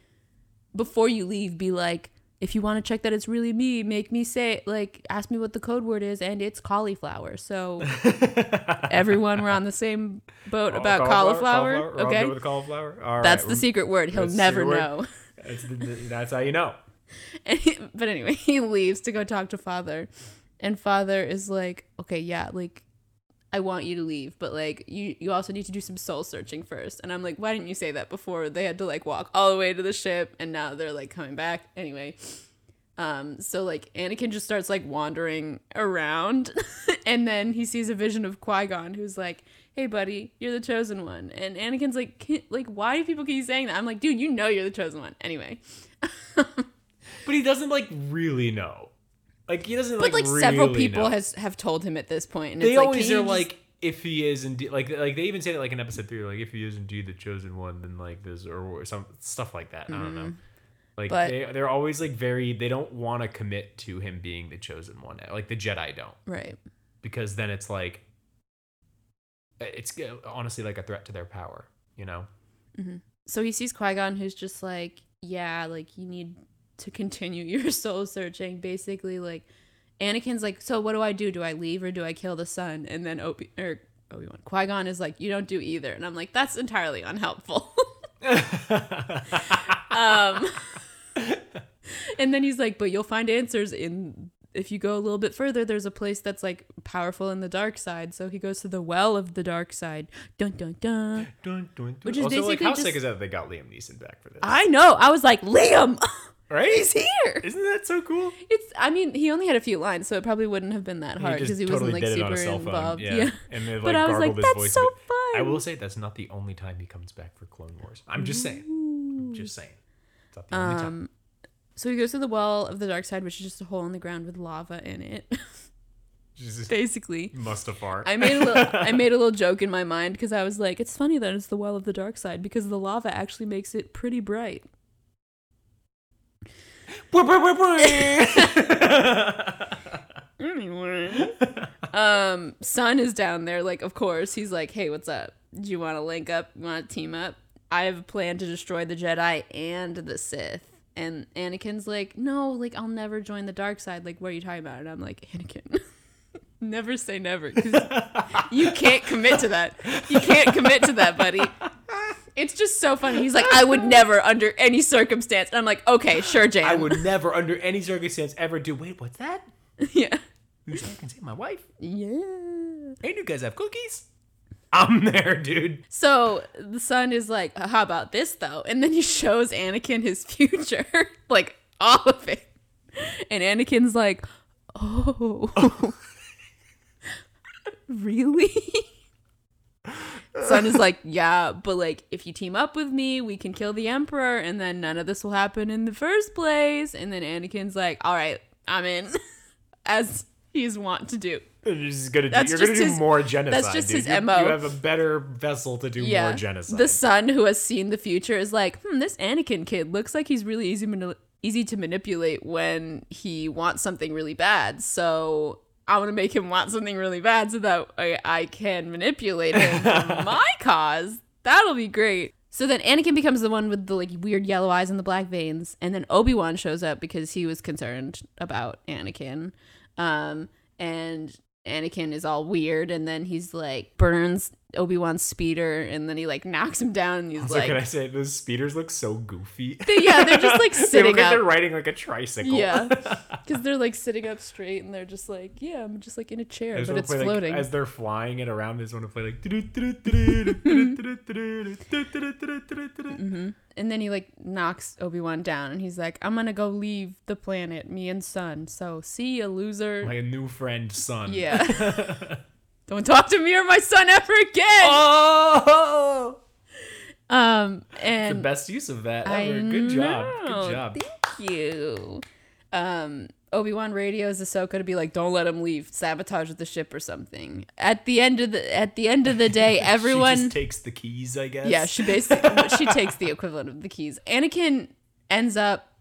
before you leave be like if you want to check that it's really me make me say like ask me what the code word is and it's cauliflower. So everyone we're on the same boat oh, about cauliflower, We're okay? with cauliflower. All that's right, the secret word. He'll That's never know. That's, the, that's how you know. And he- but anyway he leaves to go talk to father. And father is like okay yeah like i want you to leave but like you you also need to do some soul searching first. And i'm like why didn't you say that before? They had to like walk all the way to the ship and now they're like coming back. Anyway um so like anakin just starts like wandering around and then he sees a vision of qui-gon who's like hey buddy you're the chosen one. And anakin's like like why do people keep saying that? I'm like dude you know you're the chosen one. Anyway. But he doesn't like really know. Like he doesn't like But like, like several really people know. has have told him at this point, and they it's like, always you are like if he is indeed like like they even say it like in episode three like if he is indeed the chosen one then like this or, or some stuff like that. I don't know. Like Mm-hmm. But- they they're always like very they don't want to commit to him being the chosen one. Like the Jedi don't right. because then it's like it's honestly like a threat to their power. You know. So he sees Qui Gon, who's just like, yeah, like you need to continue your soul searching. Basically, like Anakin's like, so what do I do? Do I leave or do I kill the son? And then Obi or Obi Wan Qui Gon is like, you don't do either. And I'm like, that's entirely unhelpful. um, and then he's like, but you'll find answers in. If you go a little bit further, there's a place that's like powerful in the dark side. So he goes to the well of the dark side. Dun dun dun. Dun, dun, dun. Which is also, like, basically how just- sick is that they got Liam Neeson back for this? I know. I was like, Liam, right? he's here. Isn't that so cool? It's. I mean, he only had a few lines, so it probably wouldn't have been that hard because he, totally wasn't like did it on super a cell phone, involved. yeah. Yeah. And they, but like, I was like, that's so fun. I will say that's not the only time he comes back for Clone Wars. I'm just saying. I'm just saying. It's not the only time. Um, so he goes to the well of the dark side, which is just a hole in the ground with lava in it. Jesus. Basically, Mustafar. I made a little. I made a little joke in my mind because I was like, it's funny that it's the well of the dark side because the lava actually makes it pretty bright. Anyway. um, Son is down there, like, of course. He's like, hey, what's up? Do you want to link up? You want to team up? I have a plan to destroy the Jedi and the Sith. And Anakin's like, no, like, I'll never join the dark side. Like, what are you talking about? And I'm like, Anakin, never say never. You can't commit to that. You can't commit to that, buddy. It's just so funny. He's like, I would never, under any circumstance. And I'm like, okay, sure, Jam. I would never, under any circumstance, ever do. Wait, what's that? yeah. Who's I can say my wife? Yeah. Hey, you guys have cookies? I'm there, dude. So the son is like, how about this though? And then he shows Anakin his future, like all of it. And Anakin's like, oh, really? Son is like, yeah, but like if you team up with me, we can kill the Emperor, and then none of this will happen in the first place. And then Anakin's like, all right, I'm in, as he's wont to do. You're just gonna do, you're gonna just do his- more genocide. that's just dude. his You- MO. You have a better vessel to do more genocide. The son who has seen the future is like, hmm, this Anakin kid looks like he's really easy mani- easy to manipulate when he wants something really bad. So I want to make him want something really bad so that I, I can manipulate him for my cause. That'll be great. So then Anakin becomes the one with the like weird yellow eyes and the black veins, and then Obi Wan shows up because he was concerned about Anakin. Um, and Anakin is all weird, and then he's like burns Obi Wan's speeder, and then he like knocks him down, and he's also, like, can I say those speeders look so goofy? They- yeah, they're just like they sitting look like up. they're riding like a tricycle. yeah, because they're like sitting up straight, and they're just like, yeah, I'm just like in a chair, but it's play, like, floating. as they're flying it around. I just want to play like. and then he like knocks Obi Wan down, and he's like, I'm gonna go leave the planet, me and Son. So see you, loser. My new friend, son. yeah. Don't talk to me or my son ever again. Oh, Um, the best use of that I ever. Good job. know. Good job. Thank you. Um, Obi Wan radios Ahsoka to be like, "Don't let him leave. Sabotage the ship or something." At the end of the at the end of the day, she everyone just takes the keys, I guess. yeah, she basically she takes the equivalent of the keys. Anakin ends up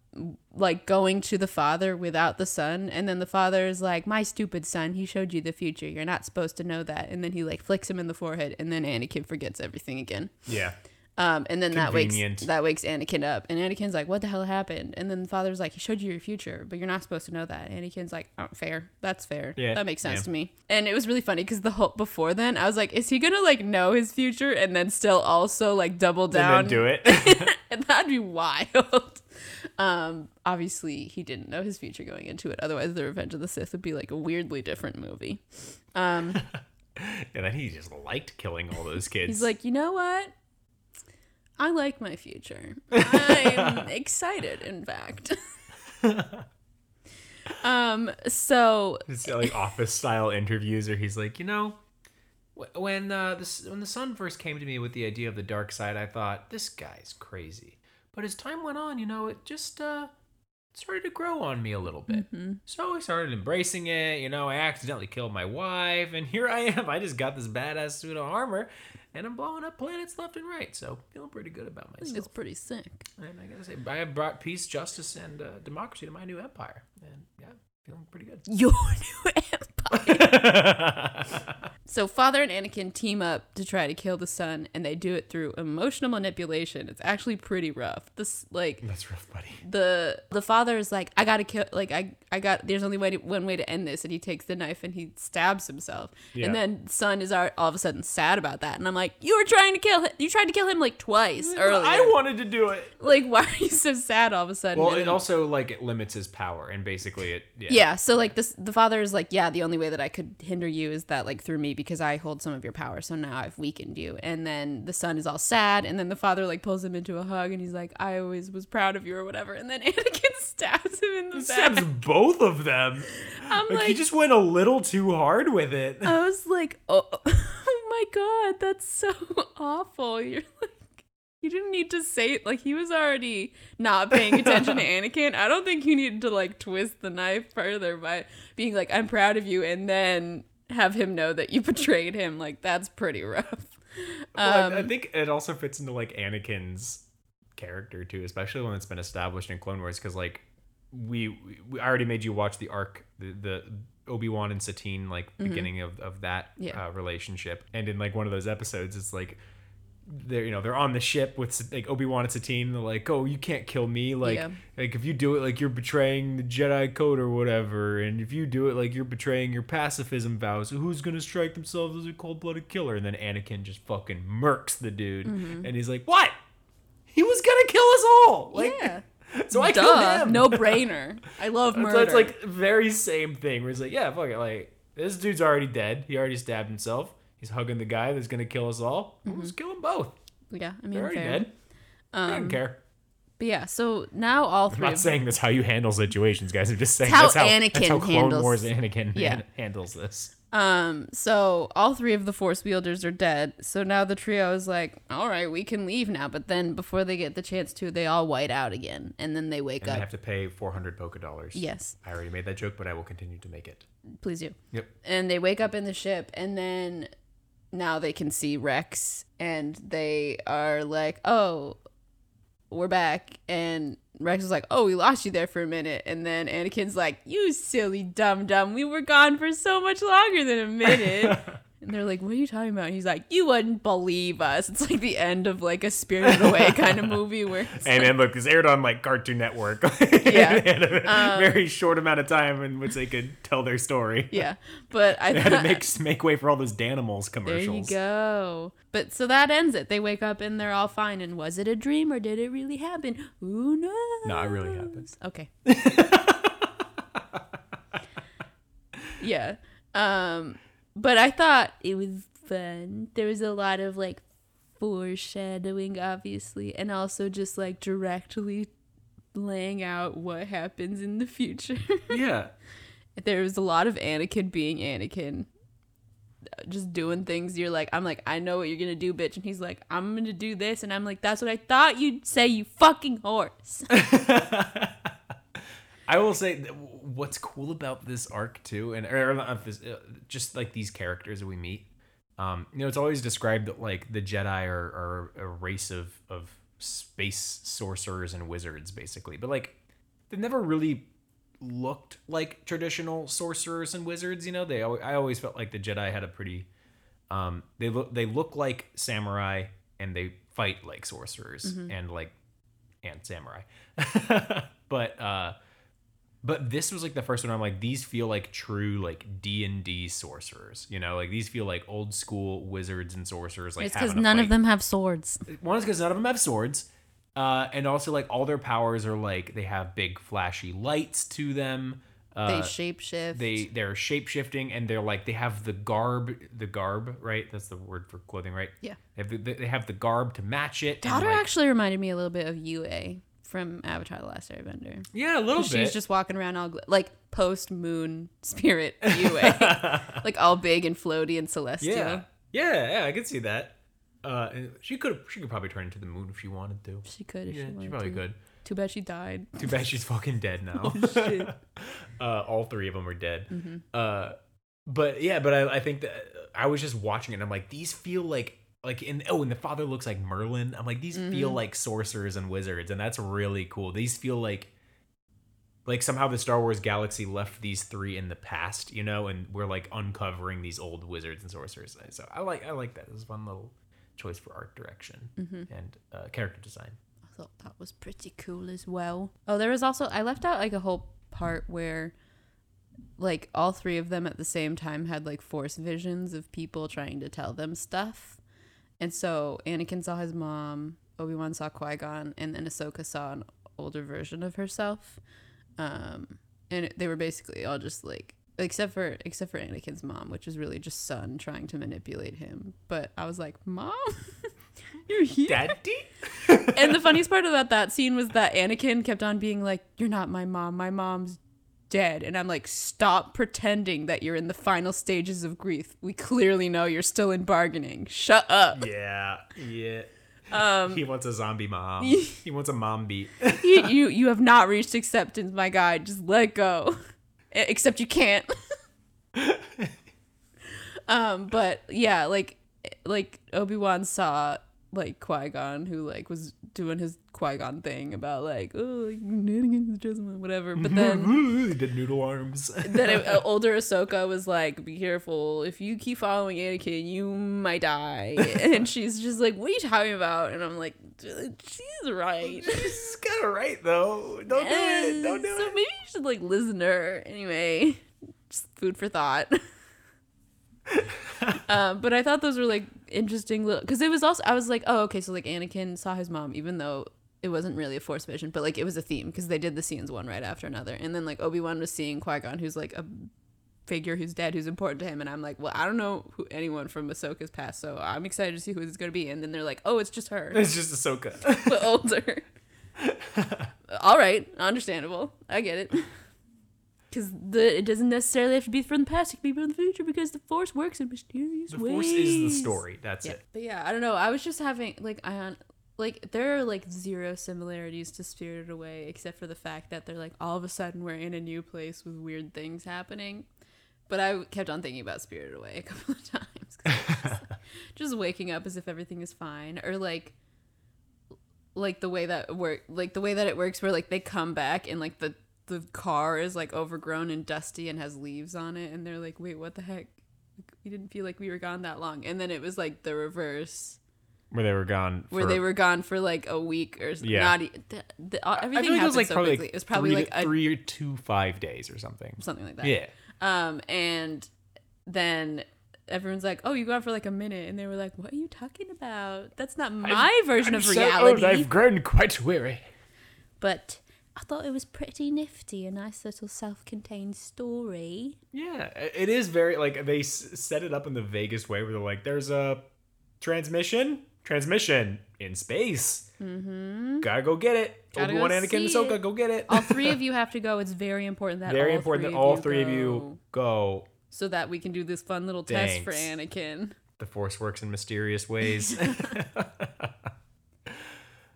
like going to the father without the son, and then the father is like, "My stupid son, he showed you the future. You're not supposed to know that." And then he like flicks him in the forehead, and then Anakin forgets everything again. Yeah. Um, and then that wakes that wakes Anakin up, and Anakin's like, "What the hell happened?" And then the father's like, "He showed you your future, but you're not supposed to know that." Anakin's like, "Oh, fair. That's fair. Yeah, that makes sense yeah. to me." And it was really funny because the whole before then, I was like, "Is he gonna like know his future and then still also like double down do it. and that'd be wild. Um, obviously, he didn't know his future going into it. Otherwise, The Revenge of the Sith would be like a weirdly different movie. Um, and then he just liked killing all those kids. he's like, you know what? I like my future. I'm excited, in fact. um, so It's like office style interviews where he's like, you know, when uh, this when the son first came to me with the idea of the dark side, I thought this guy's crazy. But as time went on, you know, it just uh, started to grow on me a little bit. So I started embracing it. You know, I accidentally killed my wife, and here I am. I just got this badass suit of armor, and I'm blowing up planets left and right. So feeling pretty good about I think myself. it's pretty sick. And I gotta say, I have brought peace, justice, and uh, democracy to my new empire, and yeah, feeling pretty good. Your new empire. So father and Anakin team up to try to kill the son, and they do it through emotional manipulation. It's actually pretty rough. This like That's rough, buddy. the the father is like, I gotta kill. Like I I got. There's only way to, one way to end this, and he takes the knife and he stabs himself. Yeah. And then son is all, all of a sudden sad about that, and I'm like, you were trying to kill him. You tried to kill him like twice earlier. I wanted to do it. like why are you so sad all of a sudden? Well, And it also like it limits his power, and basically it. Yeah. yeah so like this the father is like yeah the only way that i could hinder you is that like through me because i hold some of your power. So now i've weakened you. And then the son is all sad. And then the father like pulls him into a hug and he's like i always was proud of you or whatever. And then anakin stabs him in the Stabs back. both of them. i'm Like, like, he just went a little too hard with it. i was like oh, oh my god that's so awful. You're like you didn't need to say it like he was already not paying attention to Anakin. I don't think you needed to like twist the knife further by being like, I'm proud of you, and then have him know that you betrayed him. Like that's pretty rough. Well, Um, I, I think it also fits into like Anakin's character too, especially when it's been established in Clone Wars, because like we, we we already made you watch the arc, the, the Obi Wan and Satine like beginning of of that Mm-hmm. Yeah. uh, relationship, and in like one of those episodes, it's like. They're you know they're on the ship with like Obi Wan and Satine. They're like, oh, you can't kill me. Like Yeah. like if you do it, like you're betraying the Jedi code or whatever. And if you do it, like you're betraying your pacifism vows. So who's gonna strike themselves as a cold blooded killer? And then Anakin just fucking murks the dude, Mm-hmm. and he's like, what? He was gonna kill us all. Like, yeah, so I killed duh, him. no brainer. I love So murder. it's like very same thing. Where he's like, yeah, fuck it. Like this dude's already dead. He already stabbed himself. He's hugging the guy that's gonna kill us all. We'll just kill them both. yeah, I mean, They're already fair. dead. I don't Um, care. but yeah, so now all I'm three. not of saying that's how you handle situations, guys. I'm just saying how that's how, Anakin that's how Clone handles- Wars Anakin Yeah. handles this. Um, so all three of the force wielders are dead. So now the trio is like, all right, we can leave now. But then before they get the chance to, they all white out again, and then they wake And I up. have to pay 400 Poké Dollars. Yes, I already made that joke, but I will continue to make it. please do. Yep. And they wake up in the ship, and then now they can see Rex, and they are like, oh, we're back. And Rex is like, oh, we lost you there for a minute. And then Anakin's like, you silly dumb dumb. we were gone for so much longer than a minute. And they're like, "What are you talking about?" And he's like, "You wouldn't believe us." It's like the end of like a Spirited Away kind of movie where it's And then look, this aired on like Cartoon Network. Yeah. They had a Um, very short amount of time in which they could tell their story. yeah. But I They had to make make way for all those Danimals commercials. there you go. But so that ends it. They wake up and they're all fine. And was it a dream or did it really happen? Who knows? No, it really happened. Okay. yeah. Um but I thought it was fun. There was a lot of like foreshadowing obviously and also just like directly laying out what happens in the future. Yeah. there was a lot of Anakin being Anakin. Just doing things you're like, I'm like, I know what you're gonna do, bitch. And he's like, I'm gonna do this. And I'm like, that's what I thought you'd say, you fucking horse. I will say what's cool about this arc too, and or not this, uh, just like these characters that we meet. Um, you know, it's always described that like the Jedi are, are a race of of space sorcerers and wizards, basically. But like, they've never really looked like traditional sorcerers and wizards. You know, they I always felt like the Jedi had a pretty um, they look they look like samurai and they fight like sorcerers and like and samurai. but uh but this was like the first one I'm like these feel like true like D&D sorcerers, you know? Like these feel like old school wizards and sorcerers like it's because having a none of them have swords. One is because none of them have swords. Uh, and also like all their powers are like they have big flashy lights to them. Uh, They shapeshift. they they're shape shifting and they're like they have the garb the garb right that's the word for clothing right Yeah. they have the, they have the garb to match it and, Daughter like- actually reminded me a little bit of Yue from Avatar: The Last Airbender. yeah a little bit. She's just walking around all gl- like post moon spirit Yue, like all big and floaty and celestial. yeah yeah yeah I could see that uh she could she could probably turn into the moon if she wanted to She could if yeah she she probably to. could Too bad she died. Too bad she's fucking dead now. Oh, uh, all three of them are dead. Mm-hmm. Uh, but yeah, but I, I think that I was just watching it. and I'm like, these feel like like in oh, and the father looks like Merlin. I'm like, these feel Mhm. like sorcerers and wizards, and that's really cool. These feel like like somehow the Star Wars galaxy left these three in the past, you know, and we're like uncovering these old wizards and sorcerers. So I like I like that. It was a fun little choice for art direction Mm-hmm. and uh, character design. I thought that was pretty cool as well. Oh, there was also I left out like a whole part where like all three of them at the same time had like force visions of people trying to tell them stuff. And so Anakin saw his mom, Obi-Wan saw Qui-Gon, and then Ahsoka saw an older version of herself. Um and it, they were basically all just like except for except for Anakin's mom, which is really just son trying to manipulate him. But I was like, "Mom, you're here." Daddy. and the funniest part about that scene was that Anakin kept on being like, "You're not my mom. My mom's dead." And I'm like, "Stop pretending that you're in the final stages of grief. We clearly know you're still in bargaining. Shut up." yeah, yeah. Um, He wants a zombie mom. he wants a mom beat. you, you you have not reached acceptance, my guy. Just let go. Except you can't. um, but yeah, like like Obi Wan saw like Qui Gon, who like was doing his Qui Gon thing about like oh like, whatever. But then he did noodle arms. then it, uh, older Ahsoka was like, "Be careful! If you keep following Anakin, you might die." and she's just like, "What are you talking about?" And I'm like, "She's right." She's kind of right though. Don't do it. Don't do so it. maybe you should like listen to her. Anyway, just food for thought. um, but I thought those were like interesting little because it was also I was like, oh okay, so like Anakin saw his mom, even though it wasn't really a force vision, but like it was a theme because they did the scenes one right after another, and then like Obi Wan was seeing Qui Gon, who's like a figure who's dead, who's important to him, and I'm like, well, I don't know who anyone from Ahsoka's past, so I'm excited to see who it's gonna be, and then they're like, oh, it's just her, It's just Ahsoka. but older. All right, understandable. I get it. Because the it doesn't necessarily have to be from the past; it can be from the future because the Force works in mysterious the ways. Force is the story. That's Yeah, it. but yeah, I don't know. I was just having like I on like there are like zero similarities to Spirited Away except for the fact that they're like all of a sudden we're in a new place with weird things happening. But I kept on thinking about Spirited Away a couple of times. 'cause I was just, just waking up as if everything is fine, or like like the way that work like the way that it works where like they come back and like the the car is like overgrown and dusty and has leaves on it and they're like wait what the heck we didn't feel like we were gone that long and then it was like the reverse Where they were gone. where for- they were gone for like a week or Yeah. not the, the, everything feel like it happened was like so probably quickly like it was probably three like a, three to five days or something. something like that Yeah. um and then everyone's like oh you gone for like a minute and they were like what are you talking about that's not my version I'm of so reality old, I've grown quite weary. but I thought it was pretty nifty, a nice little self-contained story. Yeah, it is very like they s- set it up in the vaguest way where they're like, "There's a transmission, transmission in space. Mm-hmm. Gotta go get it. Gotta Obi Wan, go Anakin, and Ahsoka, it. go get it. All three of you have to go. It's very important that Very all important three that of all you three of go, you go. so that we can do this fun little test for Thanks. Anakin. The Force works in mysterious ways.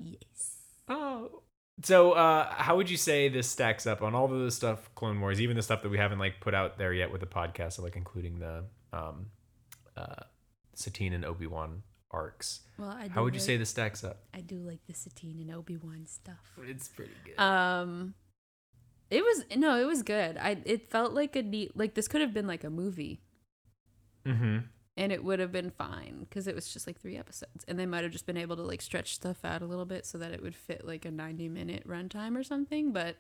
Yes. oh. So, uh, how would you say this stacks up on all of the stuff, Clone Wars, even the stuff that we haven't like put out there yet with the podcast, so, like including the um, uh, Satine and Obi Wan arcs? Well, I do How would you say this stacks up? I do like the Satine and Obi Wan stuff. It's pretty good. Um, it was no, it was good. I it felt like a neat like this could have been like a movie, mm-hmm. And it would have been fine because it was just like three episodes, and they might have just been able to like stretch stuff out a little bit so that it would fit like a ninety minute runtime or something. But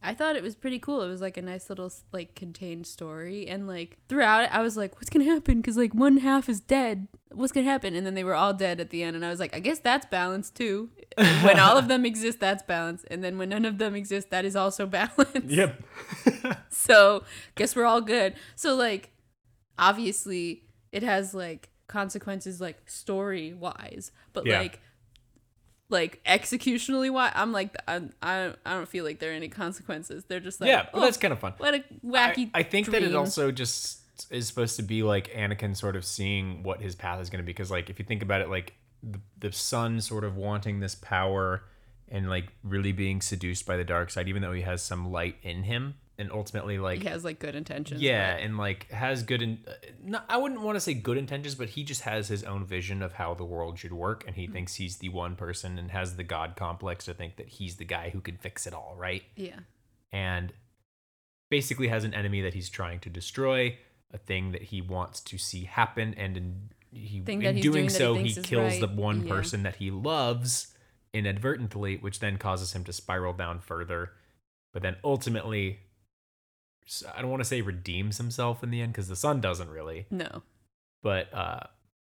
I thought it was pretty cool. It was like a nice little like contained story, and like throughout it, I was like, "What's gonna happen?" Because like one half is dead. What's gonna happen? And then they were all dead at the end, and I was like, "I guess that's balanced too." when all of them exist, that's balance, and then when none of them exist, that is also balance. Yep. So guess we're all good. So like, obviously, it has like consequences like story wise, but Yeah. like like executionally wise, I'm like I I I don't feel like there are any consequences. They're just like yeah, but oh, that's kind of fun. what a wacky. I, I think that it also just is supposed to be like Anakin sort of seeing what his path is going to be. Because like if you think about it, like the, the son sort of wanting this power and like really being seduced by the dark side, even though he has some light in him, and ultimately like he has like good intentions. yeah, but- and like has good. In, uh, not, I wouldn't want to say good intentions, but he just has his own vision of how the world should work, and he Mm-hmm. thinks he's the one person and has the god complex to think that he's the guy who can fix it all, right? yeah. And basically has an enemy that he's trying to destroy, a thing that he wants to see happen, and in he in doing doing he so he is kills the one yeah. person that he loves inadvertently, which then causes him to spiral down further. But then ultimately, I don't want to say redeems himself in the end because the son doesn't really, No. but uh,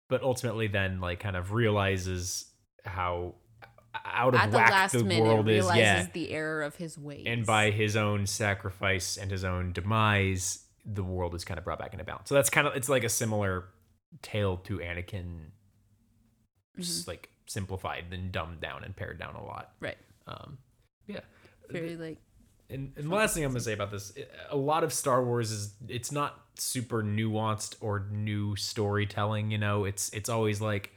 but ultimately then like kind of realizes how out of At the whack last the minute, world is. realizes Yeah, the error of his ways. and by his own sacrifice and his own demise, the world is kind of brought back into balance. So that's kind of it's like a similar tale to Anakin, just like simplified and dumbed down and pared down a lot. right. Um, yeah. Very like And, and the last thing I'm gonna say about this, a lot of Star Wars is it's not super nuanced or new storytelling. You know, it's it's always like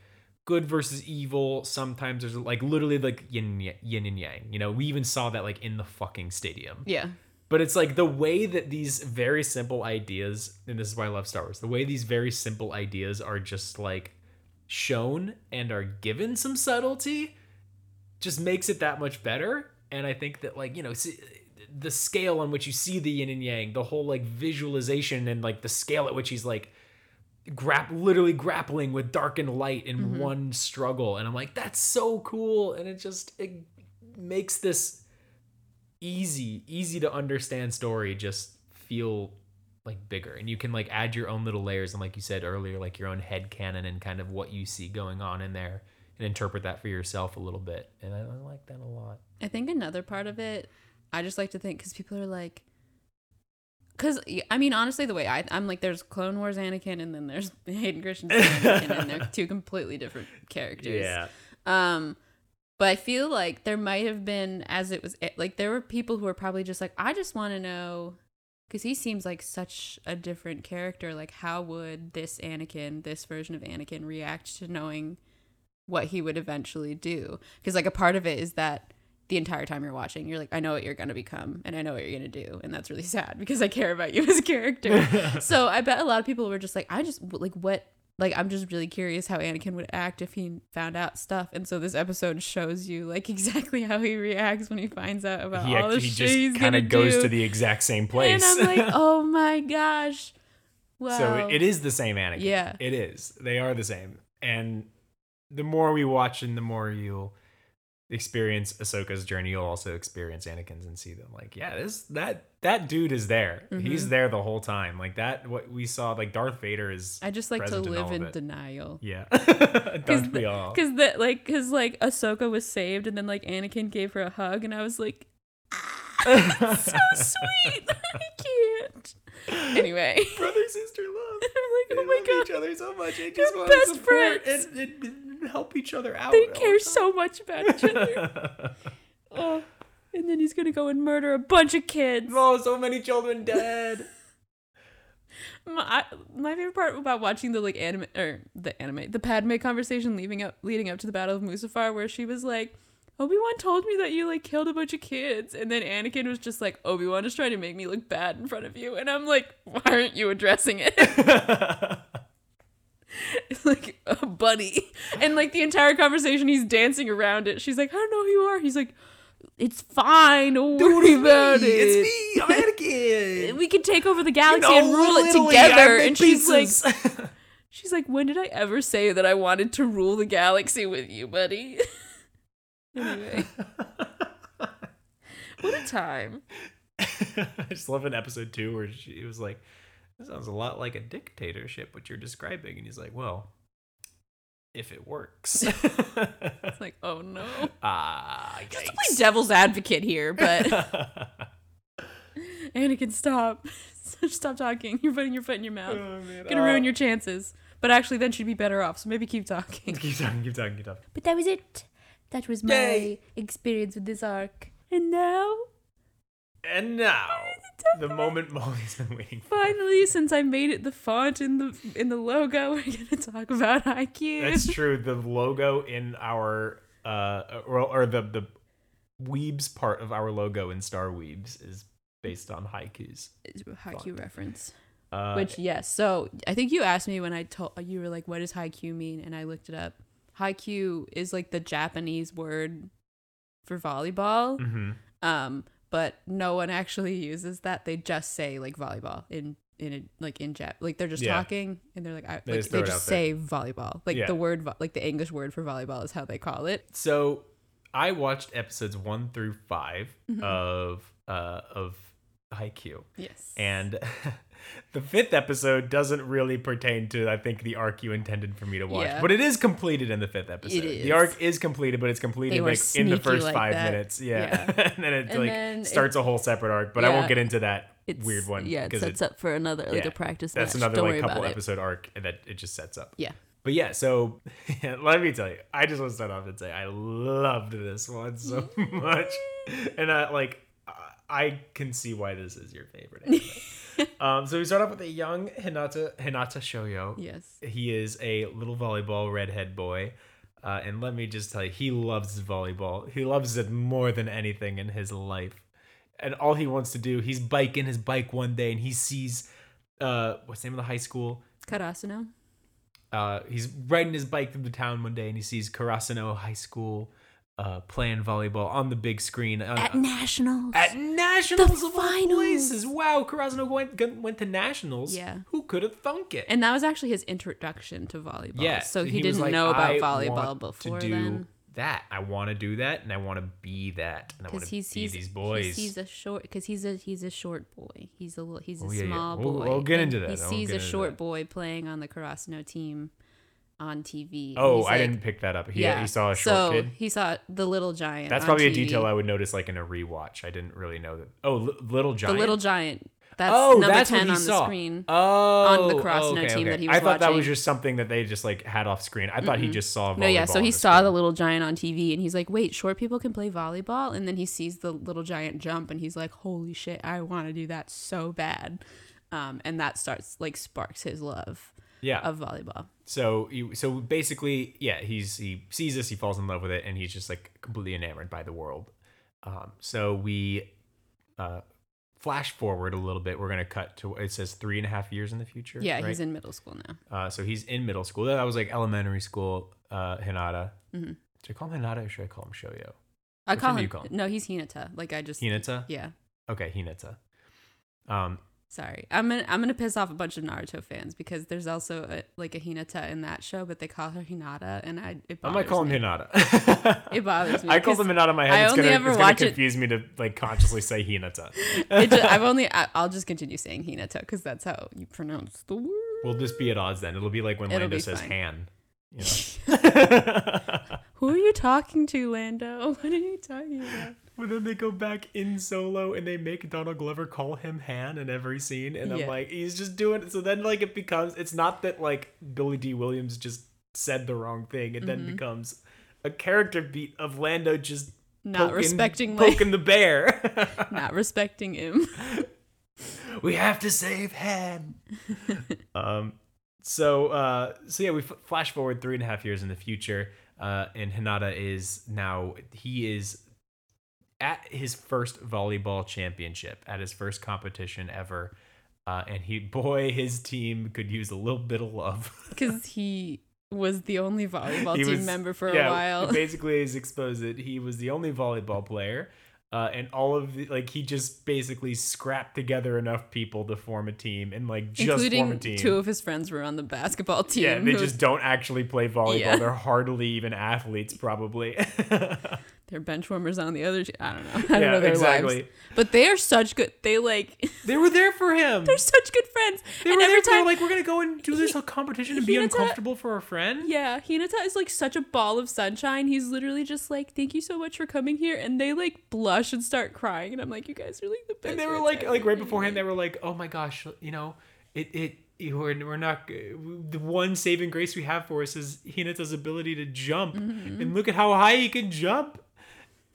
good versus evil. Sometimes there's like literally like yin yin and yang. You know, we even saw that like in the fucking stadium. yeah. But it's like the way that these very simple ideas, and this is why I love Star Wars, the way these very simple ideas are just like shown and are given some subtlety just makes it that much better. And I think that, like, you know, the scale on which you see the yin and yang, the whole like visualization and like the scale at which he's like, grap literally grappling with dark and light in mm-hmm. one struggle. And i'm like that's so cool. And it just it makes this easy easy to understand story just feel like bigger. And you can like add your own little layers and like you said earlier like your own head canon and kind of what you see going on in there and interpret that for yourself a little bit. And i, I like that a lot. I think another part of it, I just like to think because people are like, because I mean, honestly, the way I I'm like, there's Clone Wars Anakin, and then there's Hayden Christensen Anakin, and they're two completely different characters. Yeah. Um, but I feel like there might have been, as it was, like there were people who were probably just like, I just want to know, because he seems like such a different character. Like, how would this Anakin, this version of Anakin, react to knowing what he would eventually do? Because like a part of it is that the entire time you're watching, you're like, I know what you're gonna become, and I know what you're gonna do, and that's really sad because I care about you as a character. so I bet a lot of people were just like, I just like what like I'm just really curious how Anakin would act if he found out stuff. And so this episode shows you like exactly how he reacts when he finds out about he, all the shit just kind of goes do. to the exact same place. and I'm like, oh my gosh. Wow. So it is the same Anakin. Yeah. It is. They are the same. And the more we watch and the more you'll experience Ahsoka's journey, you'll also experience Anakin's and see them like, yeah, this that that dude is there. Mm-hmm. He's there the whole time. Like that what we saw like Darth Vader is I just like to present in live in denial. Yeah. Cause Don't we all? Cause that like cause like Ahsoka was saved and then like Anakin gave her a hug and I was like so sweet. I can't. Anyway. Brother sister love. I'm like, They oh my love god. each other so much. They just want to best support friends. and, and- and help each other out. They care so much about each other. Oh. And then he's gonna go and murder a bunch of kids. oh, so many children dead. My, my favorite part about watching the like anime or the anime the Padme conversation leading up leading up to the Battle of Mustafar, where she was like, Obi Wan told me that you like killed a bunch of kids, and then Anakin was just like, Obi Wan is trying to make me look bad in front of you, and I'm like, why aren't you addressing it? It's like, oh, buddy, and like the entire conversation, he's dancing around it. She's like, I don't know who you are. He's like, it's fine. Don't worry about it. It's me. I'm Anakin. We can take over the galaxy No, and rule it together. And she's like, she's like, when did I ever say that I wanted to rule the galaxy with you, buddy? anyway, what a time. I just love an episode two where she was like, "This sounds a lot like a dictatorship, what you're describing," and he's like, "Well, if it works." It's like, oh no. ah, Just to play devil's advocate here, but Anakin, stop. stop talking. You're putting your foot in your mouth. Oh, man. Gonna ruin your chances. But actually, then she'd be better off. So maybe keep talking. Keep talking, keep talking, keep talking. But that was it. That was my Yay. experience with this arc. And now, And now, the moment Molly's been waiting for. finally, since I made it the font in the in the logo, we're gonna talk about Haikyu. That's true. The logo in our uh or, or the the Weebs part of our logo in Star Weebs is based on haikus. Haikyu reference. Uh, Which yes, so I think you asked me when I told you were like, "What does Haikyu mean?" And I looked it up. Haikyu is like the Japanese word for volleyball. mhm. Um, but no one actually uses that. They just say like volleyball in in a, like in Jap. Like they're just Yeah. talking and they're like, I, They like just they just out there. say volleyball. Like Yeah. the word vo- like the English word for volleyball is how they call it. So I watched episodes one through 5 Mm-hmm. of uh of Haikyuu. Yes. And the fifth episode doesn't really pertain to, I think, the arc you intended for me to watch. Yeah. But it is completed in the fifth episode. is. The arc is completed, but it's completed like in the first like five that. minutes. Yeah. Yeah. and then it And like then starts a whole separate arc. But I won't get into that weird one. Yeah, it sets up for another like yeah, a practice That's match. another Don't like couple episode arc that it just sets up. Yeah. But yeah, so let me tell you, I just want to start off and say I loved this one so much, and I like I- I can see why this is your favorite. um, so we start off with a young Hinata Hinata Shoyo. Yes. He is a little volleyball redhead boy. Uh, and let me just tell you, he loves volleyball. He loves it more than anything in his life. And all he wants to do, he's biking his bike one day and he sees, uh, what's the name of the high school? Karasuno. uh, he's riding his bike through the town one day and he sees Karasuno High School uh, playing volleyball on the big screen uh, At nationals. at nationals The finals. places. Wow, Karasuno went went to nationals. Yeah. who could have thunk it? and that was actually his introduction to volleyball. yeah, So he, was didn't like, know about "I volleyball before to do then. That I want to do that, and I want to be that, and I want Because to be these boys. He's, a short because he's a he's a short boy. He's a little he's a Oh, yeah, yeah. small We'll- boy. we'll get into that. He I'll sees a short that. boy playing on the Karasuno team on TV. oh, I like- didn't pick that up. He, yeah. he saw a short so kid. he saw the little giant. That's probably a detail I would notice, like in a rewatch. I didn't really know that. Oh, Li- Little Giant. The little giant. That's oh, number that's ten what he on saw. the screen. Oh, on the oh, okay, team okay. that he was I thought that was just something that they just like had off screen. I thought he just saw. No, yeah. So he the saw screen. the little giant on TV, and he's like, "Wait, short people can play volleyball?" And then he sees the little giant jump, and he's like, "Holy shit, I want to do that so bad." Um, and that starts like sparks his love yeah. of volleyball. so you so basically, yeah, he's he sees this, he falls in love with it, and he's just like completely enamored by the world. Um, so we uh, flash forward a little bit. We're gonna cut to it says three and a half years in the future. Yeah, right? he's in middle school now. Uh, so he's in middle school. That was like elementary school. Uh, Hinata. Mm-hmm. Should I call him Hinata or should I call him Shoyo? I call him, call him? no, he's Hinata. Like I just Hinata. yeah. Okay, Hinata. Um, Sorry, I'm gonna I'm gonna piss off a bunch of Naruto fans because there's also a, like a Hinata in that show, but they call her Hinata, and I it I might call him. Hinata. It bothers me. I 'cause him Hinata in my head. I it's only gonna, ever it's gonna watch it- confuse me to like consciously say Hinata. It ju- I've only I, I'll just continue saying Hinata because that's how you pronounce the word. We'll just be at odds then. It'll be like when It'll Lando says fine. Han. You know? Who are you talking to, Lando? What are you talking about? But then they go back in solo and they make Donald Glover call him Han in every scene, and I'm Yeah. like, he's just doing it. So then, like, it becomes it's not that like Billy Dee Williams just said the wrong thing. It Mm-hmm. then becomes a character beat of Lando just Not poking, respecting poking the bear. not respecting him. we have to save Han. um. So, uh, so yeah, we f- flash forward three and a half years in the future, uh, and Hinata is now he is at his first volleyball championship, at his first competition ever, uh, and he boy, his team could use a little bit of love. Because he was the only volleyball He team was- member for yeah, a while. Basically, is exposed that he was the only volleyball player. Uh, and all of the like he just basically scrapped together enough people to form a team and like just form a Including team. two of his friends were on the basketball team. Yeah, they who- just don't actually play volleyball. Yeah. They're hardly even athletes, probably. they're bench warmers on the other team. I don't know. I don't Yeah, know their exactly. lives. But they are such good. They like they were there for him. they're such good friends. they and were every there for time, like we're gonna go and do this He- competition and be uncomfortable for a friend. Yeah, Hinata is like such a ball of sunshine. He's literally just like, "Thank you so much for coming here," and they like blush and start crying, and I'm like, "You guys are like the best." and they were like, ever." like right beforehand, they were like, "Oh my gosh, you know, it it." We're, we're not the one saving grace we have for us is Hinata's ability to jump, Mm-hmm. and look at how high he can jump.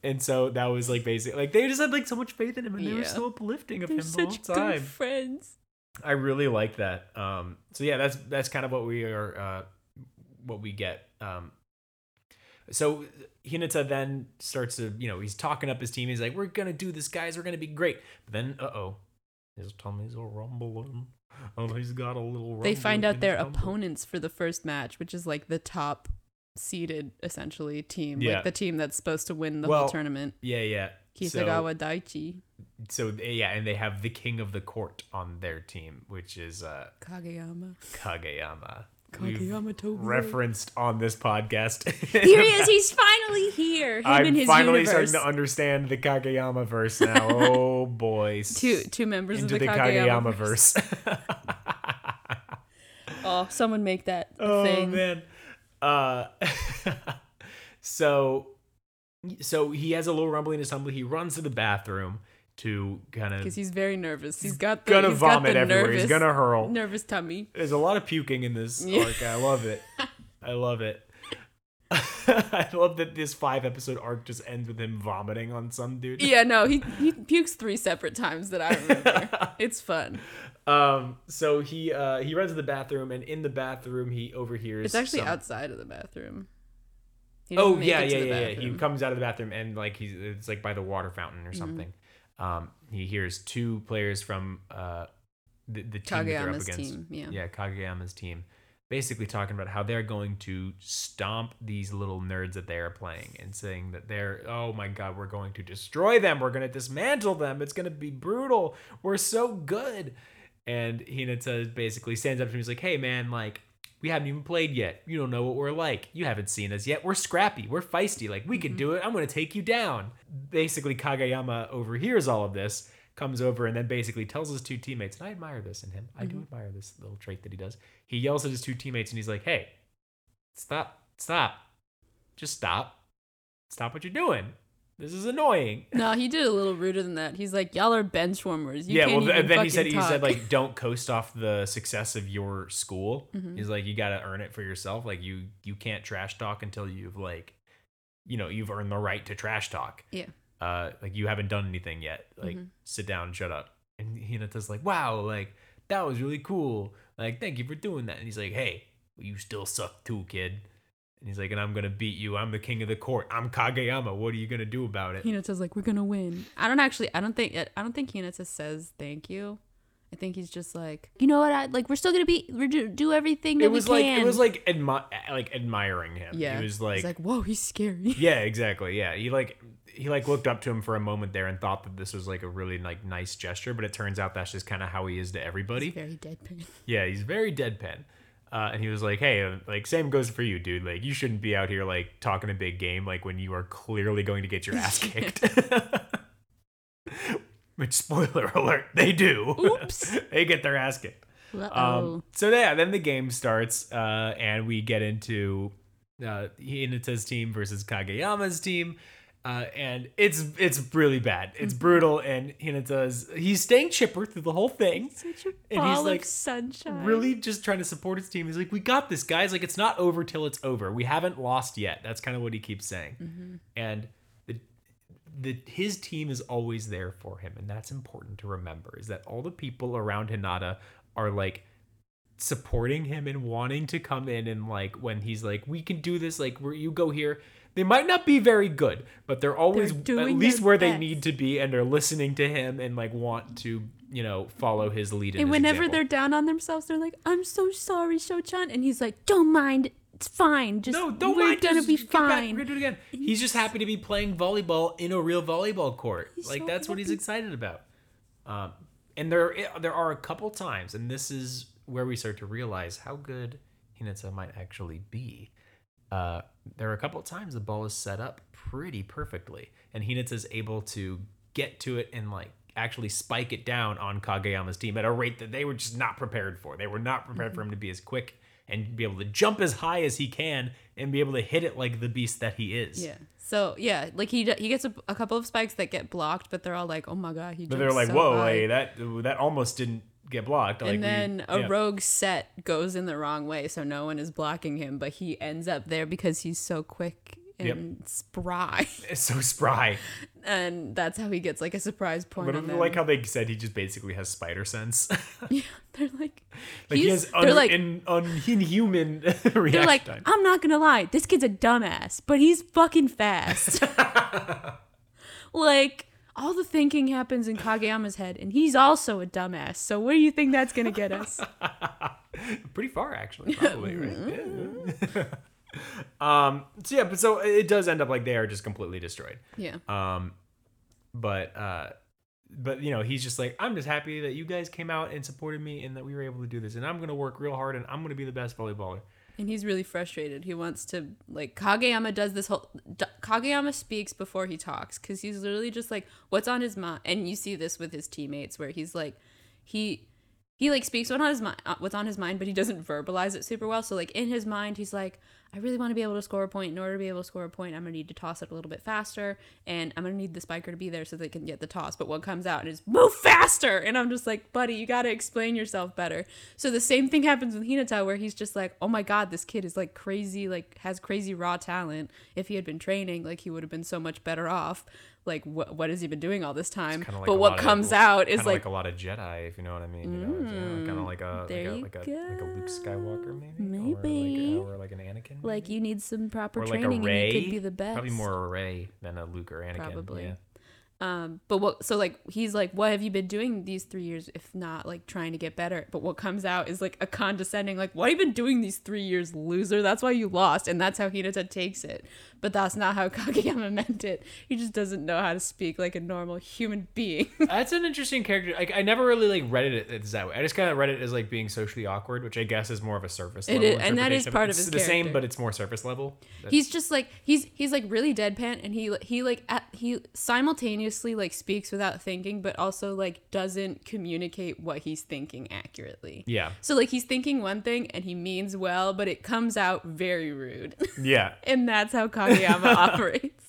And so that was like basic. Like they just had like so much faith in him, and they were Yeah. so uplifting of they're him the whole such time. good friends. I really like that. Um, so yeah, that's that's kind of what we are, uh, what we get. Um, so Hinata then starts to, you know, he's talking up his team. He's like, "We're gonna do this, guys. We're gonna be great." But then, uh oh, his tummy's a rumbling. Oh, he's got a little. They find out their opponents for the first match, which is like the top seeded essentially team, Yeah. like the team that's supposed to win the Well, whole tournament. Yeah, yeah. Kitagawa So, so yeah, and they have the king of the court on their team, which is uh, Kageyama, Kageyama. Kageyama referenced on this podcast. Here he is. He's finally here. Him I'm and his finally universe. starting to understand the Kageyama verse now. oh boy. two two members into of the, the, Kageyama, Kageyama, verse. Oh, someone make that oh thing. man. Uh so so he has a little rumbling in his tumble. He runs to the bathroom to kind of Because he's very nervous. He's got the gonna he's got vomit the everywhere. Nervous, he's gonna hurl. nervous tummy. There's a lot of puking in this Yeah. arc. I love it. I love it. I love that this five episode arc just ends with him vomiting on some dude. Yeah, no, he he pukes three separate times that I remember. it's fun. Um. So he uh he runs to the bathroom, and in the bathroom he overhears. It's actually some- outside of the bathroom. Oh yeah, yeah, yeah, yeah. He comes out of the bathroom and like he's it's like by the water fountain Mm-hmm. or something. Um. He hears two players from uh the the team that they're up against. team. Yeah. Yeah, Kageyama's team. Basically talking about how they're going to stomp these little nerds that they are playing and saying that they're oh my god, we're going to destroy them. We're going to dismantle them. It's going to be brutal. We're so good. And Hinata basically stands up to him. He's like, "Hey man, like we haven't even played yet. You don't know what we're like. You haven't seen us yet. We're scrappy. We're feisty. Like we can mm-hmm. do it. I'm going to take you down." Basically, Kageyama overhears all of this, comes over, and then basically tells his two teammates, and I admire this in him. I do mm-hmm. admire this little trait that he does. He yells at his two teammates, and he's like, "Hey, stop, stop, just stop, stop what you're doing. This is annoying." No, he did a little ruder than that. He's like, "Y'all are bench warmers." You yeah, well, th- then he said fucking he said like, "Don't coast off the success of your school." Mhm. He's like, "You got to earn it for yourself. Like you you can't trash talk until you've like, you know, you've earned the right to trash talk. yeah, Uh, like you haven't done anything yet. Like Mhm. sit down, and shut up." And Hinata's like, "Wow, like that was really cool. Like thank you for doing that." And he's like, "Hey, you still suck too, kid." And he's like, "And I'm gonna beat you. I'm the king of the court. I'm Kageyama. What are you gonna do about it?" Hinata's like, "We're gonna win." I don't actually. I don't think. I don't think Hinata says thank you. I think he's just like, you know what? I like. We're still gonna be. We're do, do everything that It was we like can. it was like admi- like admiring him. yeah. He was He's like, whoa, he's scary. Yeah, exactly. Yeah, he like he like looked up to him for a moment there and thought that this was like a really like nice gesture, but it turns out that's just kind of how he is to everybody. He's very deadpan. Yeah, he's very deadpan. Uh, and he was like, "Hey, like same goes for you, dude. Like you shouldn't be out here like talking a big game like when you are clearly going to get your ass kicked." Which spoiler alert, they do. Oops. they get their ass kicked. Um, so yeah, then the game starts, uh, and we get into uh, Hinata's team versus Kageyama's team, uh, and it's it's really bad. It's brutal, and Hinata's he's staying chipper through the whole thing, Such a and he's like sunshine. really just trying to support his team. He's like, "We got this, guys. Like it's not over till it's over. We haven't lost yet." That's kind of what he keeps saying, Mm-hmm. and. The, the, his team is always there for him, and that's important to remember. Is that all the people around Hinata are like supporting him and wanting to come in and like when he's like we can do this like where you go here they might not be very good but they're always They're at least where they need to be and they're listening to him and like want to you know follow his lead And whenever they're down on themselves, they're like, "I'm so sorry, Shochan," and he's like, "Don't mind, it's fine. Just no don't we're mind. gonna just be back, fine." we're gonna do it again. He's just happy to be playing volleyball in a real volleyball court. Like so that's what he's excited about. Um, and there there are a couple times and this is where we start to realize how good Hinata might actually be uh, there are a couple of times the ball is set up pretty perfectly, and Hinata's able to get to it and like actually spike it down on Kageyama's team at a rate that they were just not prepared for. They were not prepared for him to be as quick and be able to jump as high as he can and be able to hit it like the beast that he is. Yeah. So yeah, like he he gets a, a couple of spikes that get blocked, but they're all like, "Oh my god, he!" But they're like, so "Whoa, high." hey, that that almost didn't get blocked." Like, and then a yeah. rogue set goes in the wrong way, so no one is blocking him, but he ends up there because he's so quick and spry. So spry. and that's how he gets like a surprise point But I like how they said he just basically has spider sense. yeah, they're like, like he he's- has they're un- like, in, inhuman reaction they're like, time. I'm not gonna lie, this kid's a dumbass, but he's fucking fast. like all the thinking happens in Kageyama's head, and he's also a dumbass. So where do you think that's gonna get us? Pretty far, actually, probably. Right? Um. So yeah, but so it does end up like they are just completely destroyed. yeah. Um, but uh, but you know he's just like I'm just happy that you guys came out and supported me and that we were able to do this and I'm gonna work real hard and I'm gonna be the best volleyballer. And he's really frustrated. He wants to like Kageyama does this whole Kageyama speaks before he talks cuz he's literally just like what's on his mind and you see this with his teammates where he's like he he like speaks what on his mind uh, what's on his mind but he doesn't verbalize it super well. So like in his mind he's like I really want to be able to score a point. In order to be able to score a point, I'm going to need to toss it a little bit faster and I'm going to need the spiker to be there so they can get the toss. But what comes out is move faster. And I'm just like, buddy, you got to explain yourself better. So the same thing happens with Hinata where he's just like, oh my God, this kid is like crazy, like has crazy raw talent. If he had been training, like he would have been so much better off. Like, what, what has he been doing all this time? Like but what lot of- comes out is like, like, a lot of Jedi, if you know what I mean. You know, kind of like a like a, like a like a Luke Skywalker, maybe, Maybe. or like, or like an Anakin, like you need some proper training and you could be the best. Probably more a Rey than a Luke or Anakin. Probably. Yeah. Um, but what? So like he's like, what have you been doing these three years, if not like trying to get better? But what comes out is like a condescending, like, what have you been doing these three years, loser? That's why you lost, and that's how Hinata takes it. But that's not how Kageyama meant it. He just doesn't know how to speak like a normal human being. That's an interesting character. Like I never really like read it as that way. I just kind of read it as like being socially awkward, which I guess is more of a surface It level. is- and that is part of It's his the same, but it's more surface level. he's just like he's he's like really deadpan, and he he like at, he simultaneously like speaks without thinking, but also like doesn't communicate what he's thinking accurately. yeah, So like he's thinking one thing and he means well, but it comes out very rude. yeah. and that's how Kageyama operates.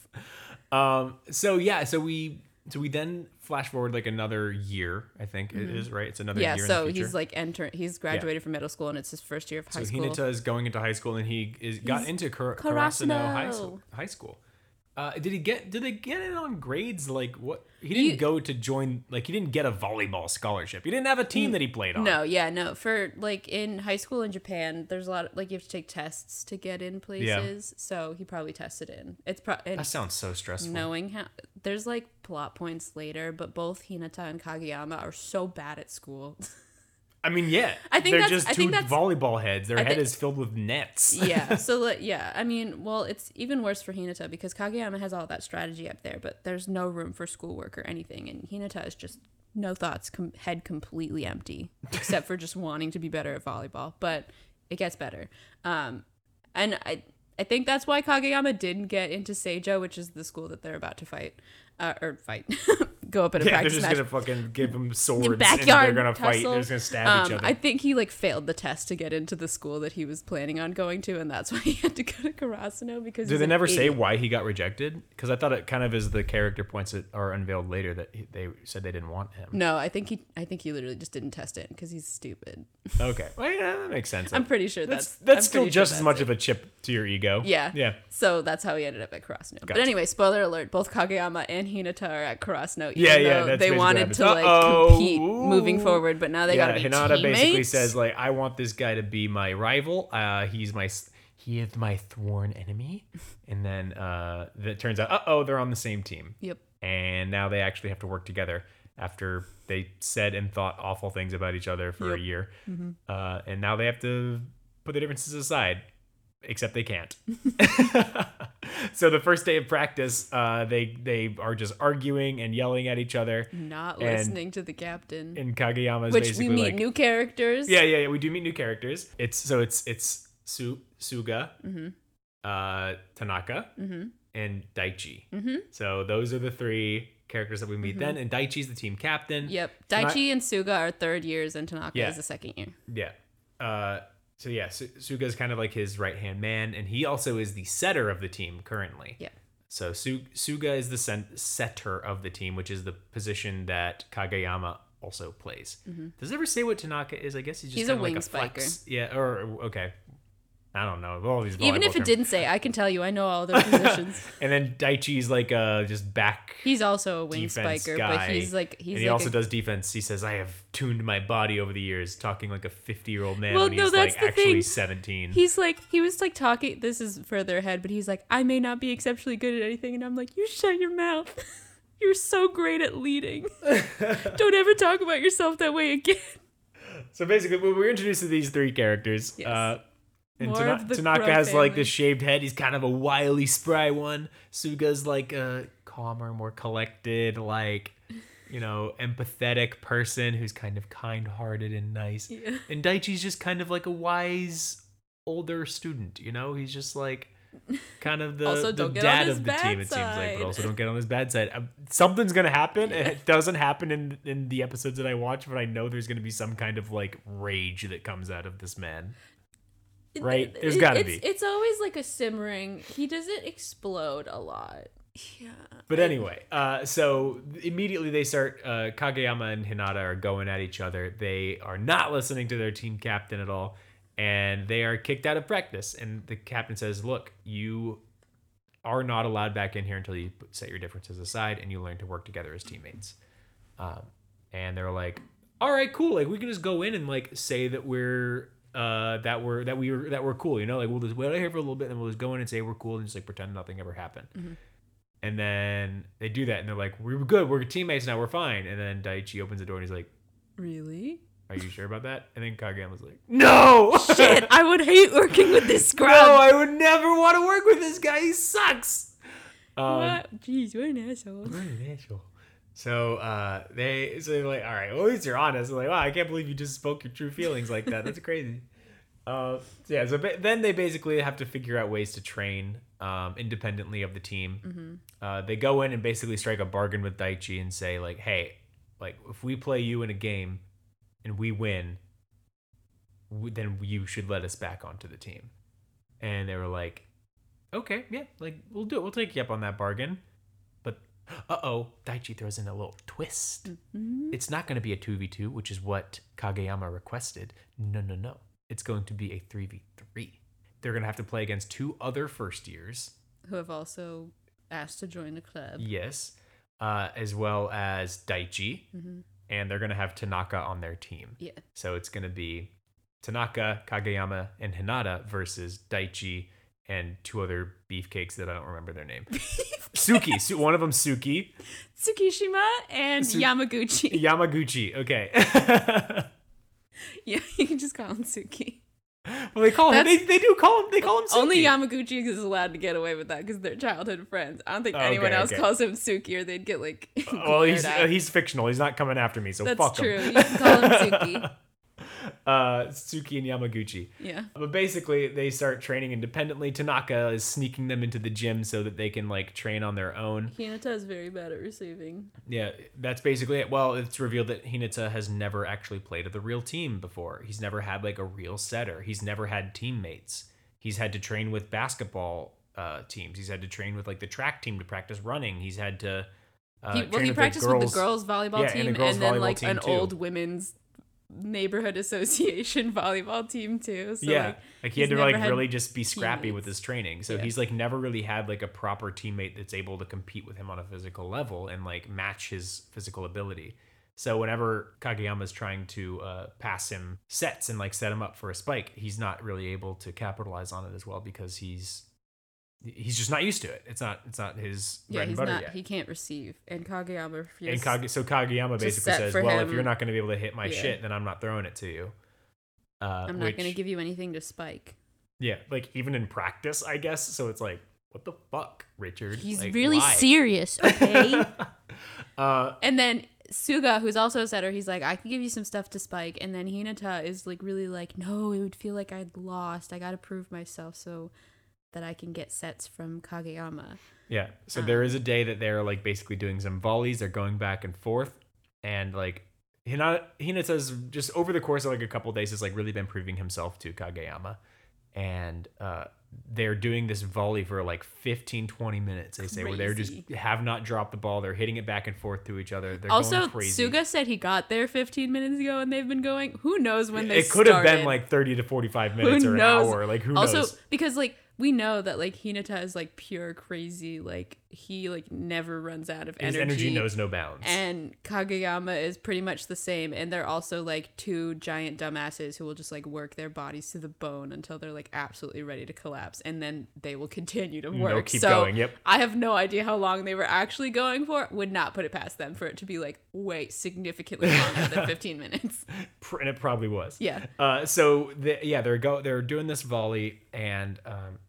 Um. So yeah. So we. So we then flash forward like another year. I think it is right. It's another Mm-hmm. Yeah, year. so in the future. he's like entering he's graduated from middle school and it's his first year of high So school. So Hinata is going into high school, and he is got He's into Kar- Karasuno High Karasuno. School. High school. Uh, did he get? Did they get it on grades? Like what? He didn't You- go to join. Like he didn't get a volleyball scholarship. He didn't have a team that he played on. no, yeah, no. For like in high school in Japan, there's a lot of, like you have to take tests to get in places. So he probably tested in. It's pro and That sounds so stressful. knowing how there's like plot points later, but both Hinata and Kageyama are so bad at school. I mean, yeah. I think they're just I two volleyball heads. Their I head is filled with nets. yeah. So yeah, I mean, well, it's even worse for Hinata because Kageyama has all that strategy up there, but there's no room for schoolwork or anything, and Hinata is just no thoughts, com- head completely empty, except for just wanting to be better at volleyball. But it gets better. Um, and I. I think that's why Kageyama didn't get into Seijo, which is the school that they're about to fight, uh, or fight, go up in a Yeah, they're practice just match. gonna fucking give them swords and backyard they're gonna fight. tussle. They're just gonna stab Um, each other. I think he like failed the test to get into the school that he was planning on going to, and that's why he had to go to Karasuno because he's they never say why he got rejected? Because I thought it kind of is the character points that are unveiled later that he, they said they didn't want him. No, I think he. I think he literally just didn't test it because he's stupid. Okay, well, yeah, that makes sense. I'm pretty sure that's that's that's still pretty sure just as much it. of a chip to your ego. Yeah. yeah. So that's how he ended up at Karasuno. But anyway, spoiler alert: both Kageyama and Hinata are at Karasuno. Even Yeah, yeah, that's They wanted to like Uh-oh. compete moving forward, but now they yeah, gotta be Hinata basically says like, "I want this guy to be my rival. Uh, he's my he is my sworn enemy." and then uh, it turns out, uh oh, they're on the same team, "Yep, and now they actually have to work together after they said and thought awful things about each other for a Yep. year, uh, and now they have to put the differences aside. Except they can't. so the first day of practice, uh, they they are just arguing and yelling at each other. not And- listening to the captain." And Kageyama's Which we meet like, new characters. yeah, yeah, yeah. We do meet new characters. It's so it's it's Su, Suga, Mm-hmm. uh, Tanaka, Mm-hmm. and Daichi. Mm-hmm. So those are the three characters that we meet then. And Daichi's the team captain. Yep. Tana- Daichi and Suga are third years, and Tanaka Yeah. is the second year. Yeah. Uh, so yeah, Su- Suga's kind of like his right hand man, and he also is the setter of the team currently. Yeah. So Su- Suga is the setter of the team, which is the position that Kageyama also plays. Does it ever say what Tanaka is? I guess he's just Mm-hmm. He's a kinda like wing a flex. Yeah. Or okay. I don't know. All these Even if it terms. didn't say, I can tell you, I know all their positions. And then Daichi's like uh just back. he's also a wing spiker, guy. but he's like he's and he like also a, does defense. He says, "I have tuned my body over the years," talking like a fifty-year-old man Well, when no, he's that's like the actually thing. seventeen. He's like he was like talking. This is further ahead, but he's like, I may not be exceptionally good at anything, and I'm like, you shut your mouth. You're so great at leading. Don't ever talk about yourself that way again. So basically, we we're introduced to these three characters. Yes. Uh, and More Tana- Tanaka has like family. this shaved head. He's kind of a wily, spry one. Suga's like a calmer, more collected, like you know, empathetic person who's kind of kind-hearted and nice. Yeah. And Daichi's just kind of like a wise older student. You know, he's just like kind of the, the don't get on dad of the team. bad It seems like, but also don't get on his bad side. Um, something's gonna happen, and it doesn't happen in in the episodes that I watch. But I know there's gonna be some kind of like rage that comes out of this man. Right? There's gotta it's, be. It's always like a simmering. He doesn't explode a lot. Yeah. But anyway, uh, so immediately they start. Uh, Kageyama and Hinata are going at each other. They are not listening to their team captain at all, and they are kicked out of practice. And the captain says, "Look, you are not allowed back in here until you set your differences aside and you learn to work together as teammates." Um, and they're like, "All right, cool. Like we can just go in and like say that we're." Uh, that we're that we were that were cool, you know, like we'll just wait here for a little bit, and we'll just go in and say we're cool, and just like pretend nothing ever happened. And then they do that, and they're like, "We were good. We're teammates now. We're fine." And then Daichi opens the door, and he's like, Really? "Are you sure about that?" And then Kageyama's like, "No, Shit, I would hate working with this scrub. no, I would never want to work with this guy. He sucks." Um, what? Jeez, what an asshole. what an asshole. So uh, they so they're like, "All right, well at least you're honest." They're like, "Wow, I can't believe you just spoke your true feelings like that. That's crazy." Uh, so yeah, so ba- then they basically have to figure out ways to train um, independently of the team. Uh, they go in and basically strike a bargain with Daichi and say like, "Hey, like if we play you in a game and we win, w- then you should let us back onto the team." And they were like, "Okay, yeah, like we'll do it. We'll take you up on that bargain." Uh oh, Daichi throws in a little twist. It's not going to be a 2v2, which is what Kageyama requested. No, no, no. It's going to be a 3v3. They're going to have to play against two other first years. Who have also asked to join the club. Yes. Uh, as well as Daichi. And they're going to have Tanaka on their team. Yeah. So it's going to be Tanaka, Kageyama, and Hinata versus Daichi and two other beefcakes that I don't remember their name. Suki. Su- one of them Suki. Tsukishima and Su- Yamaguchi. Yamaguchi. Okay. yeah, you can just call him Suki. well, they call him. They, they do call him. They call him Suki. Only Yamaguchi is allowed to get away with that because they're childhood friends. I don't think Okay, anyone else okay. calls him Suki or they'd get like. Well, he's uh, he's fictional. He's not coming after me, so That's fuck true. him. You can call him Suki. uh, Suki and Yamaguchi. Yeah. But basically, they start training independently. Tanaka is sneaking them into the gym so that they can like train on their own. Hinata is very bad at receiving. Yeah, that's basically it. Well, it's revealed that Hinata has never actually played at the real team before. He's never had like a real setter. He's never had teammates. He's had to train with basketball uh, teams. He's had to train with like the track team to practice running. He's had to. Uh, He, well, he practiced the with the girls volleyball Yeah, and team and, girls then like an too. old women's neighborhood association volleyball team too. So yeah, like, like, he had to like really just be scrappy with his training. So Yeah. he's like never really had like a proper teammate that's able to compete with him on a physical level and like match his physical ability. So whenever Kageyama's trying to uh, pass him sets and like set him up for a spike, he's not really able to capitalize on it as well because he's he's just not used to it. It's not it's not his yeah, bread and he's butter not. yet. He can't receive, and Kageyama refuses. and. Kage, so Kageyama basically says, for "Well, if you're not going to be able to hit my Yeah. shit, then I'm not throwing it to you." Uh, I'm not going to give you anything to spike. Yeah, like even in practice, I guess. So it's like, what the fuck, Richard? He's Like, really why? serious, okay? Uh, and then Suga, who's also a setter, he's like, I can give you some stuff to spike. And then Hinata is like, really like, no, it would feel like I'd lost. I got to prove myself so that I can get sets from Kageyama. yeah. So Uh. there is a day that they're like basically doing some volleys. They're going back and forth, and like Hinata, Hinata's just over the course of like a couple days has like really been proving himself to Kageyama, and uh, they're doing this volley for like 15 20 minutes they say where they're just have not dropped the ball they're hitting it back and forth to each other they're Also, going crazy Suga said he got there 15 minutes ago and they've been going. Who knows when they it could have been like 30 to 45 minutes or an hour like who also knows because like we know that like Hinata is like pure crazy like he like never runs out of energy. his energy, knows no bounds. And Kageyama is pretty much the same and they're also like two giant dumbasses who will just like work their bodies to the bone until they're like absolutely ready to collapse and then they will continue to work They'll keep so going, yep. I have no idea how long they were actually going for. Would not put it past them for it to be like way significantly longer than 15 minutes. And it probably was. Yeah. Uh, so the, yeah, they're go they're doing this volley, and um,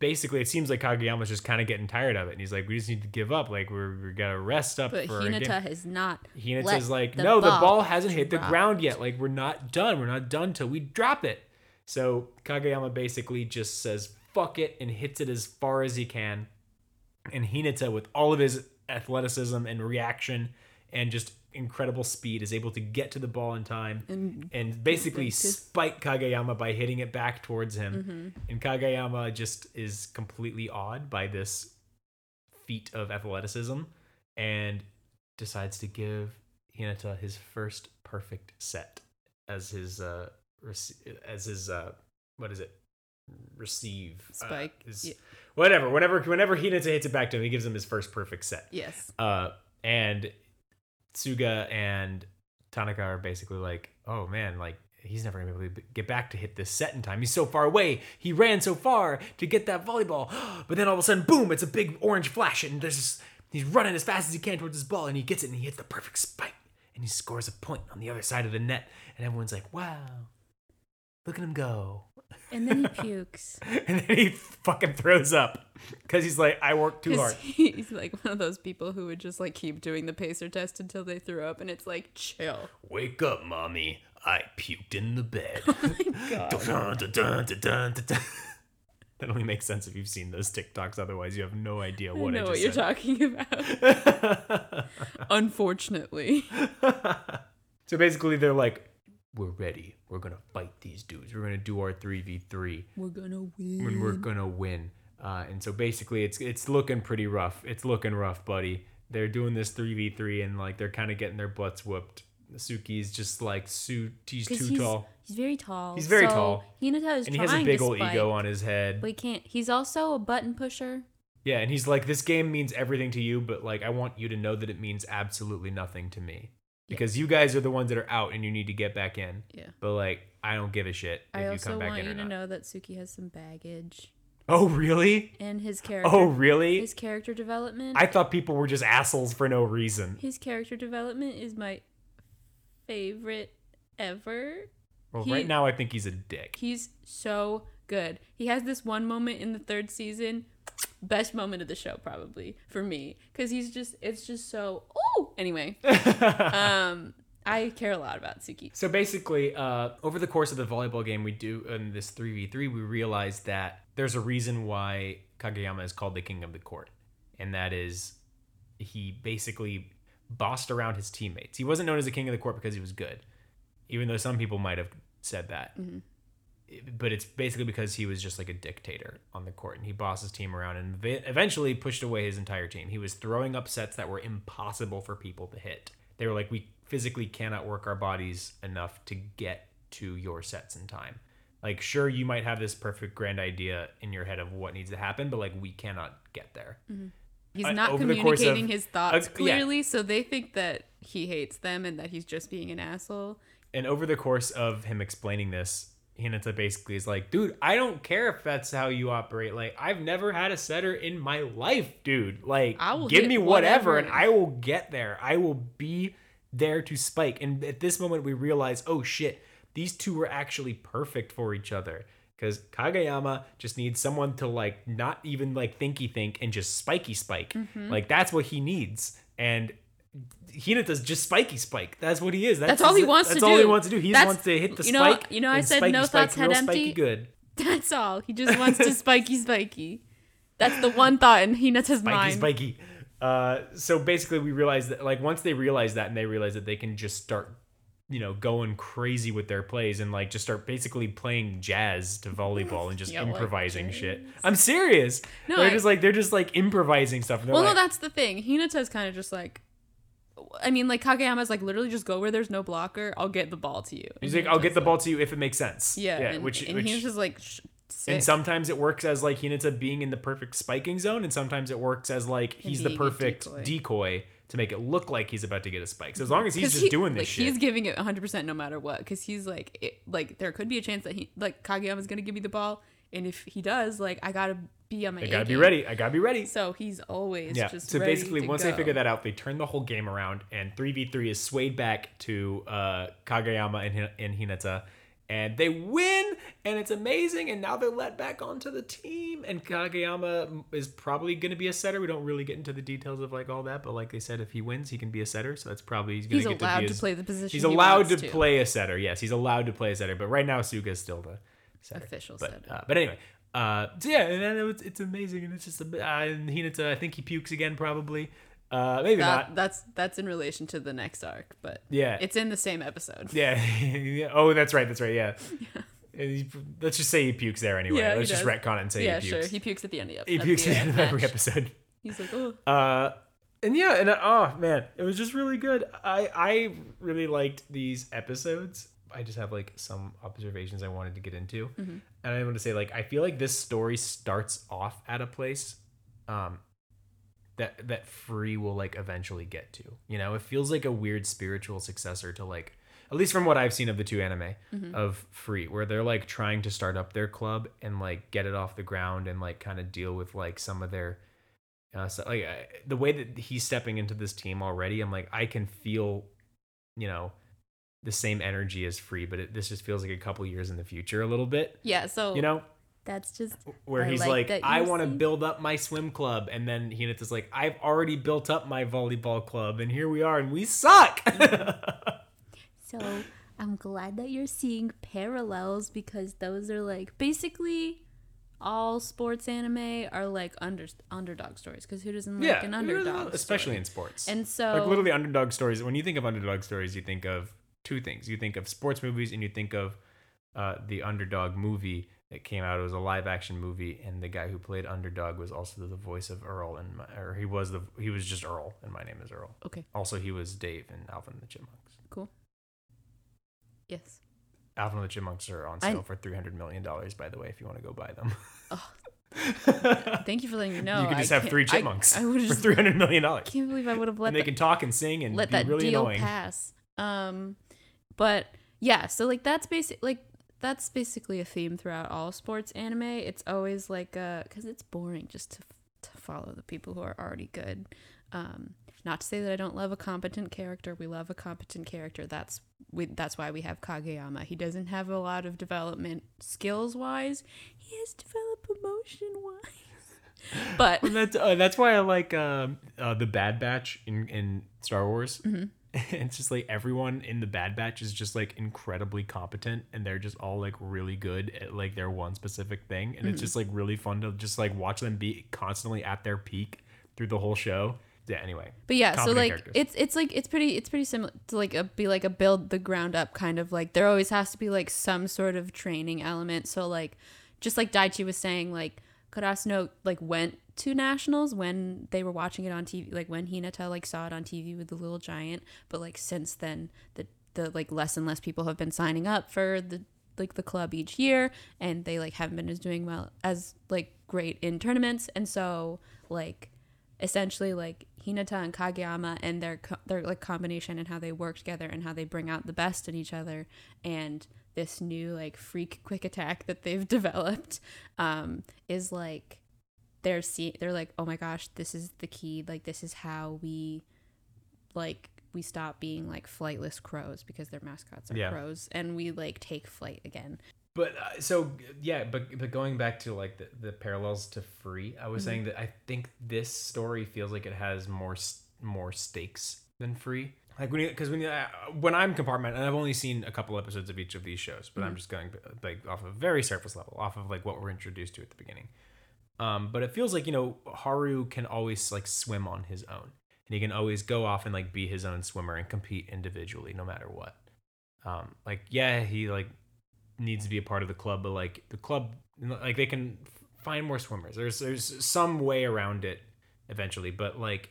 basically it seems like Kageyama's just kind of getting tired of it, and he's like, "We just need to give up. Like we're we gotta rest up but for Hinata game." has not Hinata's like, the "No, the ball ball hasn't hit the ground yet. Like we're not done. We're not done till we drop it." So Kageyama basically just says, "Fuck it," and hits it as far as he can. And Hinata, with all of his athleticism and reaction and just incredible speed, is able to get to the ball in time and and basically spike Kageyama by hitting it back towards him. Mm-hmm. And Kageyama just is completely awed by this feat of athleticism and decides to give Hinata his first perfect set as his uh as his uh what is it receive uh, Spike, his- yeah. whatever whenever whenever Hinata hits it back to him he gives him his first perfect set yes uh, and Suga and Tanaka are basically like, oh man, like he's never gonna be able to get back to hit this set in time. He's so far away. He ran so far to get that volleyball, but then all of a sudden, boom! It's a big orange flash, and there's this, he's running as fast as he can towards his ball, and he gets it, and he hits the perfect spike, and he scores a point on the other side of the net, and everyone's like, wow, look at him go. And then he pukes And then he fucking throws up because he's like, I worked too hard. he's like one of those people who would just like keep doing the pacer test until they threw up and it's like chill Wake up, mommy. I puked in the bed. Oh God. Dun, dun, dun, dun, dun. That only makes sense if you've seen those TikToks. Otherwise, you have no idea what I, know what just you're said. talking about unfortunately so basically, they're like, "We're ready. We're gonna fight these dudes. We're gonna do our three v three, we're gonna win and we're gonna win." Uh, and so basically, it's it's looking pretty rough. It's looking rough, buddy. They're doing this three v three, and like they're kind of getting their butts whooped. Suki's just like Su. He's too he's, tall, he's very tall He's very so tall. Hinata is and he has a big old spike, ego on his head. but he can't he's also a button pusher Yeah, and he's like, this game means everything to you, but like, I want you to know that it means absolutely nothing to me. Because you guys are the ones that are out and you need to get back in. yeah But like, I don't give a shit if I you also come back want you to know that Suki has some baggage Oh, really? and his oh, character Oh, really? his character development I thought people were just assholes for no reason. his character development is my favorite ever. Well, He- right now, I think he's a dick. He's so good. He has this one moment in the third season, best moment of the show probably for me, because he's just it's just so Anyway, um, I care a lot about Suki. So basically, uh, over the course of the volleyball game we do in this 3v3, we realize that there's a reason why Kageyama is called the king of the court. And that is he basically bossed around his teammates. He wasn't known as the king of the court because he was good, even though some people might have said that. But it's basically because he was just like a dictator on the court and he bossed his team around and eventually pushed away his entire team. He was throwing up sets that were impossible for people to hit. They were like, we physically cannot work our bodies enough to get to your sets in time. Like, sure, you might have this perfect grand idea in your head of what needs to happen, but like, we cannot get there. He's Uh, not the course of- communicating his thoughts uh, yeah. clearly, so they think that he hates them and that he's just being an asshole. And over the course of him explaining this, Hinata basically is like, dude, I don't care if that's how you operate. Like, I've never had a setter in my life, dude. Like, I will give me whatever, whatever. and I will get there. I will be there to spike. And at this moment, we realize, oh shit, these two were actually perfect for each other. Because Kageyama just needs someone to like not even like thinky think and just spiky spike. Mm-hmm. Like that's what he needs. And Hinata's just spiky spike. That's what he is. That's, That's all he wants to do. That's all he wants to do. He That's- wants to hit the you know- spike. you know I said spiky no spike thoughts, head real empty? Spiky good. That's all. He just wants to spiky spiky. That's the one thought in Hinata's Spiky mind. spiky. Uh, so basically, we realize that like once they realize that and they realize that they can just start you know, going crazy with their plays and like just start basically playing jazz to volleyball and just Yeah, like improvising shit. I'm serious. No, they're I- just like they're just like improvising stuff. And they're Well, no, that's the thing. Hinata's kind of just like, I mean, like Kageyama's like literally just go where there's no blocker. I'll get the ball to you. he's like, I'll get the ball to you if it makes sense. Yeah, yeah. and, which and which Hinata's like, Sh- sick. and sometimes it works as like Hinata being in the perfect spiking zone, and sometimes it works as like he's the perfect decoy. decoy. to make it look like he's about to get a spike. So as long as he's just he- doing this like, shit, He's giving it 100% no matter what. Because he's like, it, like there could be a chance that he, like Kageyama's gonna give me the ball, and if he does, like I gotta be on my. I gotta be ready. I gotta be ready. So he's always Yeah. just So basically, to once go. they figure that out, they turn the whole game around, and three v three is swayed back to uh, Kageyama and, Hin- and Hinata, and they win, and it's amazing. And now they're let back onto the team, and Kageyama is probably to be a setter. We don't really get into the details of like all that, but like they said, if he wins, he can be a setter. So that's probably he's he's to get allowed to be to, his- play the position. He's he allowed to, wants play a setter. Yes, he's allowed to play a setter. But right now, Suga is still the setter. Official but, setter. Uh, but anyway, uh, so yeah, and it's, it's amazing, and it's just a bit. Uh, and Hinata, I think he pukes again, probably. Uh, maybe That, not. that's that's in relation to the next arc, but Yeah. it's in the same episode. Yeah. yeah. Oh, that's right. That's right. Yeah. And he- let's just say he pukes there anyway. Yeah, let's just does. retcon and say yeah, he sure. pukes. He pukes at the end of He pukes at the end of every episode. He's like, oh, Uh, and yeah, and uh, oh man, it was just really good. I I really liked these episodes. I just have like some observations I wanted to get into, Mm-hmm. and I want to say like I feel like this story starts off at a place, um, that that Free will like eventually get to. You know, it feels like a weird spiritual successor to like at least from what I've seen of the two anime Mm-hmm. of Free, where they're like trying to start up their club and like get it off the ground and like kind of deal with like some of their uh, so like I, the way that he's stepping into this team already, I'm like I can feel, you know, the same energy as Free, but it, this just feels like a couple years in the future, a little bit. yeah. So You know, that's just where I he's like like, I want to build up my swim club, and then he Hinata's like, I've already built up my volleyball club, and here we are, and we suck. So I'm glad that you're seeing parallels because those are like basically all sports anime are like under underdog stories because who doesn't like yeah, an underdog especially story? in sports. and so like literally underdog stories. When you think of underdog stories, you think of two things. You think of sports movies, and you think of uh, the underdog movie that came out. It was a live action movie, and the guy who played underdog was also the voice of Earl, and or he was the he was just Earl, and my name is Earl. okay Also, he was Dave in Alvin and the Chipmunks. cool yes Alvin and the Chipmunks are on I- sale for three hundred million dollars. By the way, if you want to go buy them, thank you for letting me know you could I just have three chipmunks I, would for three hundred million dollars, can't believe I would have let and they that can talk and sing and let be that really deal annoying. pass. Um, but yeah, so like that's basic like that's basically a theme throughout all sports anime. It's always like uh, because it's boring just to to follow the people who are already good. Um, not to say that I don't love a competent character. We love a competent character. That's we. That's why we have Kageyama. He doesn't have a lot of development skills wise. He has developed emotion wise. But And that's uh, that's why I like um, uh, the Bad Batch in in Star Wars. Mm-hmm. it's just like everyone in the Bad Batch is just like incredibly competent, and they're just all like really good at like their one specific thing, and Mm-hmm. it's just like really fun to just like watch them be constantly at their peak through the whole show. Yeah. Anyway. But yeah, so like characters. it's it's like it's pretty it's pretty similar to like a be like a build the ground up kind of like there always has to be like some sort of training element. So like just like Daichi was saying, like Karasuno like went to nationals when they were watching it on TV, like when Hinata like saw it on TV with the little giant. But like since then, the the like less and less people have been signing up for the like the club each year, and they like haven't been as doing well as like great in tournaments, and so like essentially like Hinata and Kageyama and their co- their like combination and how they work together and how they bring out the best in each other and this new like freak quick attack that they've developed um is like they're see they're like oh my gosh this is the key like this is how we like we stop being like flightless crows because their mascots are Yeah. crows and we like take flight again But uh, so yeah, but but going back to like the, the parallels to Free, I was saying that I think this story feels like it has more more stakes than Free. Like when because when uh, when I'm compartment, and I've only seen a couple episodes of each of these shows, but I'm just going like off of very surface level, off of like what we're introduced to at the beginning. Um, but it feels like you know Haru can always like swim on his own, and he can always go off and like be his own swimmer and compete individually, no matter what. um, like yeah, he like needs to be a part of the club, but like the club, like they can find more swimmers. There's there's some way around it eventually, but like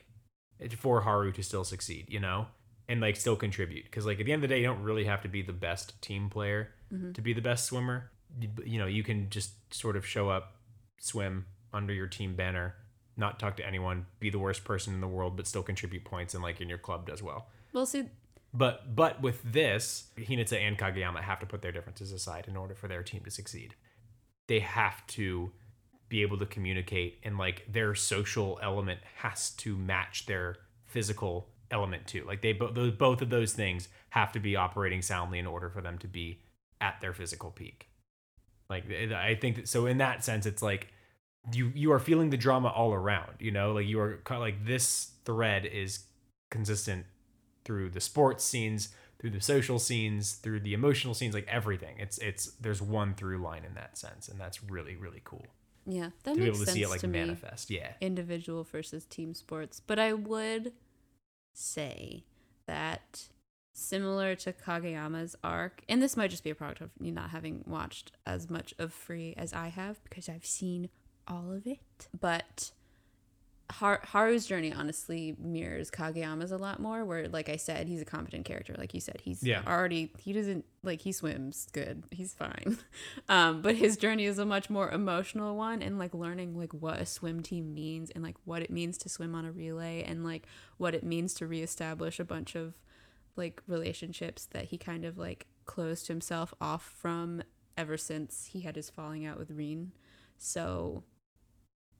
for Haru to still succeed, you know, and like still contribute because like at the end of the day, you don't really have to be the best team player mm-hmm. to be the best swimmer. You, you know, you can just sort of show up, swim under your team banner, not talk to anyone, be the worst person in the world, but still contribute points and like in your club does well. We'll see. But but with this, Hinata and Kageyama have to put their differences aside in order for their team to succeed. They have to be able to communicate and like their social element has to match their physical element too. Like they both those both of those things have to be operating soundly in order for them to be at their physical peak. Like I think that so in that sense it's like you you are feeling the drama all around, you know? Like you are like this thread is consistent through the sports scenes, through the social scenes, through the emotional scenes, like everything. It's it's there's one through line in that sense, and that's really really cool Yeah, that to be makes able to sense see it like to me. manifest. Yeah, individual versus team sports. But I would say that similar to Kageyama's arc, and this might just be a product of me not having watched as much of Free as I have because I've seen all of it. But Har- Haru's journey honestly mirrors Kageyama's a lot more. Where, like I said, he's a competent character. Like you said, he's Yeah. already he doesn't like he swims good. He's fine. Um, but his journey is a much more emotional one, and like learning like what a swim team means, and like what it means to swim on a relay, and like what it means to reestablish a bunch of like relationships that he kind of like closed himself off from ever since he had his falling out with Rin. So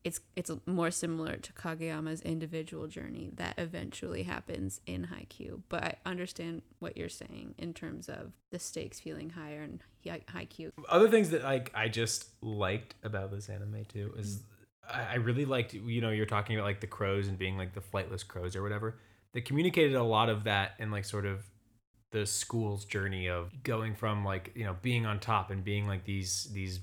it's it's more similar to Kageyama's individual journey that eventually happens in Haikyu. But I understand what you're saying in terms of the stakes feeling higher in Hai- Haikyu. other things that like I just liked about this anime too is I, I really liked you know you're talking about like the crows and being like the flightless crows or whatever. They communicated a lot of that in like sort of the school's journey of going from like you know being on top and being like these these.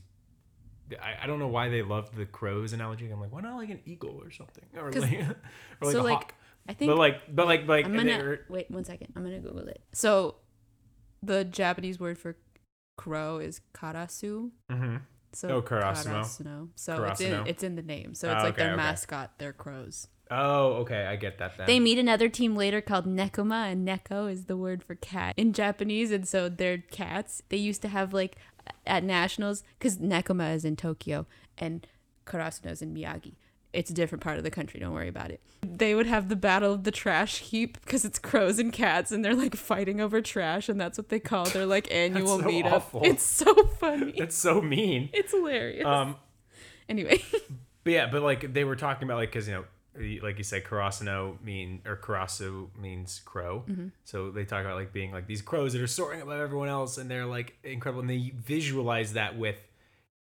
I, I don't know why they loved the crows analogy. I'm like, why not like an eagle or something, or like, or like so, a like, hawk. I think But like, but like, like, I'm gonna were- wait one second. I'm gonna Google it. So the Japanese word for crow is karasu. Mhm. So Oh, karasuno. karasuno. So it's in it's in the name. So it's Oh, like okay, their okay. mascot. They're crows. Oh, okay, I get that. Then They meet another team later called Nekoma, and Neko is the word for cat in Japanese, and so they're cats. They used to have like at nationals because Nekoma is in Tokyo and Karasuno is in Miyagi. It's a different part of the country. Don't worry about it. They would have the battle of the trash heap because it's crows and cats, and they're like fighting over trash, and that's what they call their like annual so meetup. awful. It's so funny. It's so mean. It's hilarious. Um, anyway, But yeah, but like they were talking about like because you know, like you said, Karasuno mean or Karasu means crow. Mm-hmm. So they talk about like being like these crows that are soaring above everyone else, and they're like incredible, and they visualize that with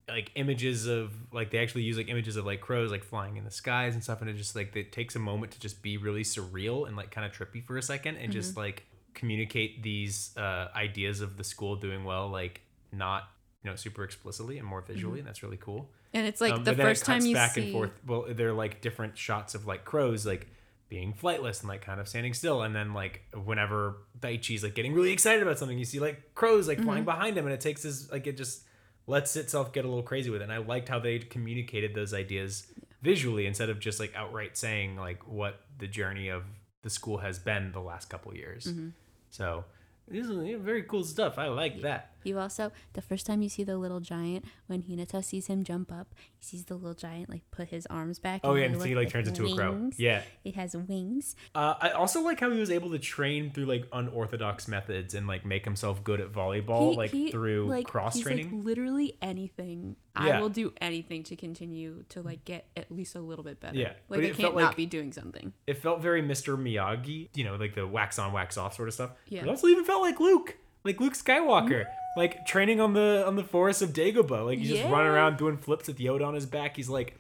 like images of like they actually use like images of like crows like flying in the skies and stuff, and it just like it takes a moment to just be really surreal and like kind of trippy for a second, and Mm-hmm. just like communicate these uh, ideas of the school doing well, like not you know super explicitly and more visually, and that's really cool. And it's like Um, the but then it first time you back see. and forth. Well, they're like different shots of like crows, like being flightless and like kind of standing still, and then like whenever Daichi's like getting really excited about something, you see like crows like Mm-hmm. flying behind him, and it takes his like it just lets itself get a little crazy with it. And I liked how they communicated those ideas visually instead of just like outright saying like what the journey of the school has been the last couple years. Mm-hmm. So this is very cool stuff. I like that. You also, the first time you see the little giant, when Hinata sees him jump up, he sees the little giant like put his arms back. Oh yeah, and so he like turns into a crow. Yeah. It has wings. Uh, I also like how he was able to train through like unorthodox methods and like make himself good at volleyball, He- like he, through like, cross training. Like, literally anything. Yeah. I will do anything to continue to like get at least a little bit better. Yeah, Like I can't felt not be doing something. it felt very Mr. Miyagi, you know, like the wax on, wax off sort of stuff. Yeah. But it also even felt like Luke, like Luke Skywalker, like training on the on the forest of Dagobah. Like he's just running around doing flips with Yoda on his back. He's like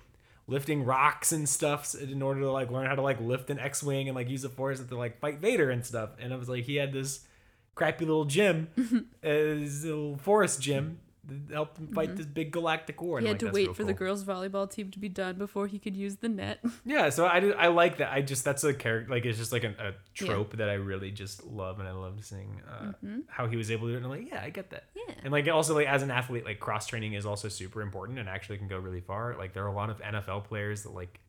lifting rocks and stuff in order to like learn how to like lift an X-wing and like use the force to like fight Vader and stuff. And it was like he had this crappy little gym, uh, his little forest gym help them fight this big galactic war. He had to like, "That's wait for the girls' volleyball team to be done before he could use the net. Yeah, so I, I like that. I just that's a character like it's just like a, a trope that I really just love, and I love seeing uh, how he was able to do it. And I'm like, yeah, I get that. Yeah. And like also like as an athlete, like cross training is also super important and actually can go really far. Like there are a lot of NFL players that like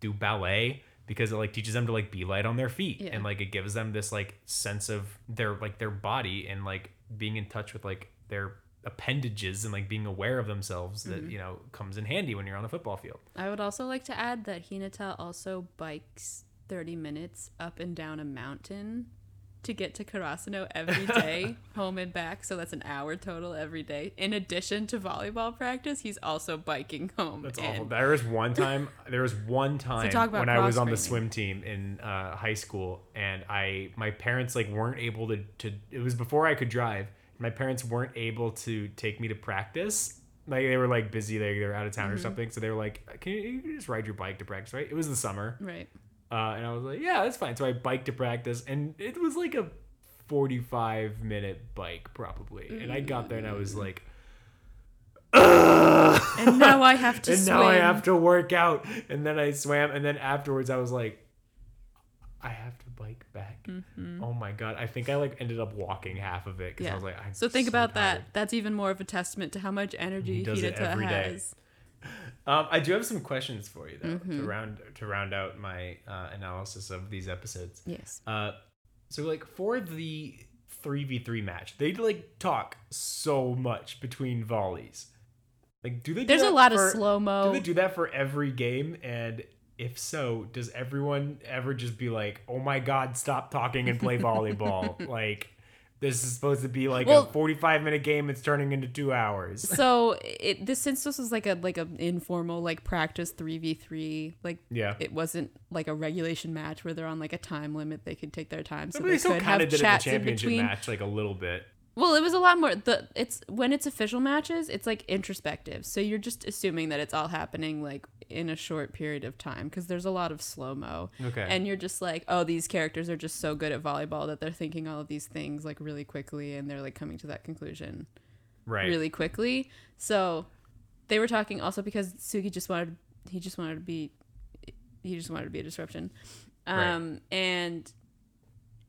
do ballet because it like teaches them to like be light on their feet Yeah. and like it gives them this like sense of their like their body and like being in touch with like their appendages and like being aware of themselves that Mm-hmm. you know comes in handy when you're on a football field. I would also like to add that Hinata also bikes 30 minutes up and down a mountain to get to Karasuno every day, home and back. So that's an hour total every day. In addition to volleyball practice, he's also biking home. That's and- awful. There was one time. There was one time talk about when I was on the swim team in uh, high school, and I my parents like weren't able to to. It was before I could drive. My parents weren't able to take me to practice. Like they were like busy. They, they were out of Mm-hmm. town or something. So they were like, "Can you, you can just ride your bike to practice?" Right? It was the summer, Right. uh, and I was like, "Yeah, that's fine." So I biked to practice, and it was like a forty-five minute bike probably. And I got there, and I was Mm. like. And now I have to swim. and swim. now I have to work out. And then I swam, and then afterwards I was like, I have to bike back. Oh my god! I think I like ended up walking half of it because I Mm-hmm. Was like, I'm So think about tired. that. That's even more of a testament to how much energy does it Hinata every day. has. Um, I do have some questions for you though Mm-hmm. to round to round out my uh, analysis of these episodes. Yes. Uh, so like for the three v three match, they like talk so much between volleys. Like, do they? do There's a lot of for- slow Do mo. they do that for every game? And if so, does everyone ever just be like, "Oh my god, stop talking and play volleyball"? like, this is supposed to be like Well- a 45 minute game. It's turning into two hours. so it this since this was like a like an informal like practice three v three like Yeah. it wasn't like a regulation match where they're on like a time limit they could take their time so but they, they still could kind have of did it in the chats in championship between match, like a little bit. Well it was a lot more the it's when it's official matches it's like introspective so you're just assuming that it's all happening like in a short period of time because there's a lot of slow mo Okay. and you're just like oh these characters are just so good at volleyball that they're thinking all of these things like really quickly and they're like coming to that conclusion right. really quickly. So they were talking also because Sugi just wanted he just wanted to be he just wanted to be a disruption. Right. Um and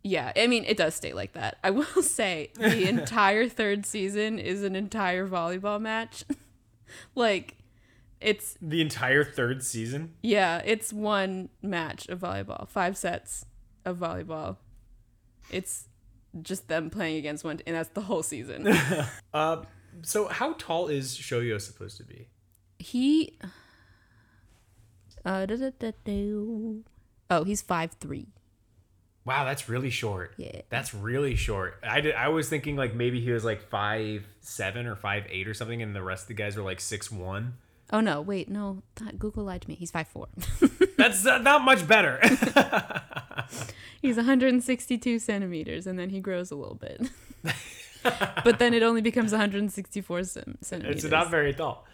yeah, I mean it does stay like that. I will say the entire third season is an entire volleyball match. like it's The entire third season. yeah, it's one match of volleyball, five sets of volleyball. It's just them playing against one and that's the whole season. Uh, so how tall is Shoyo supposed to be? He. Uh, da, da, da. Oh, he's five three. Wow, that's really short. Yeah. That's really short. I did. I was thinking like maybe he was like five seven or five eight or something, and the rest of the guys were like six one. Oh no, wait, no. Google lied to me. He's five four. That's uh, not much better. he's 162 centimeters, and then he grows a little bit. but then it only becomes 164 centimeters. it's not very tall.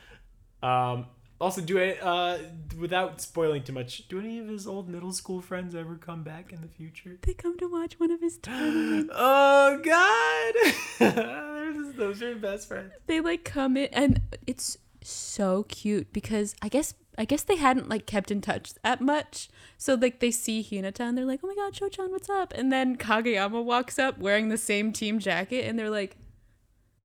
Um, also, do it uh, without spoiling too much. Do any of his old middle school friends ever come back in the future? They come to watch one of his tournaments. Oh God, Those- are best friends. they like come in, and it's so cute because I guess I guess they hadn't like kept in touch that much. So like they see Hinata and they're like, "Oh my god, Cho-chan, what's up?" And then Kageyama walks up wearing the same team jacket, and they're like,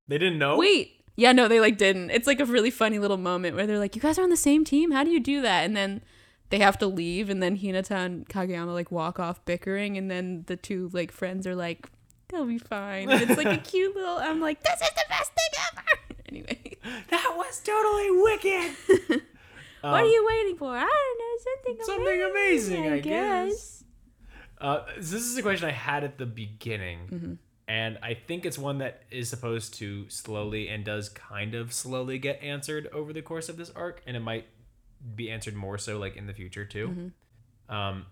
They didn't know. "Wait." Yeah, no, they like didn't. It's like a really funny little moment where they're like, "You guys are on the same team? How do you do that?" And then they have to leave, and then Hinata and Kageyama like walk off bickering, and then the two like friends are like, "They'll be fine." And it's like a cute little. I'm like, "This is the best thing ever." anyway, that was totally wicked. what are you waiting for? I don't know, something Something amazing, I, guess. guess. Uh, this is a question I had at the beginning, Mm-hmm. And I think it's one that is supposed to slowly and does kind of slowly get answered over the course of this arc, and it might be answered more so like in the future too. Mm-hmm. Um,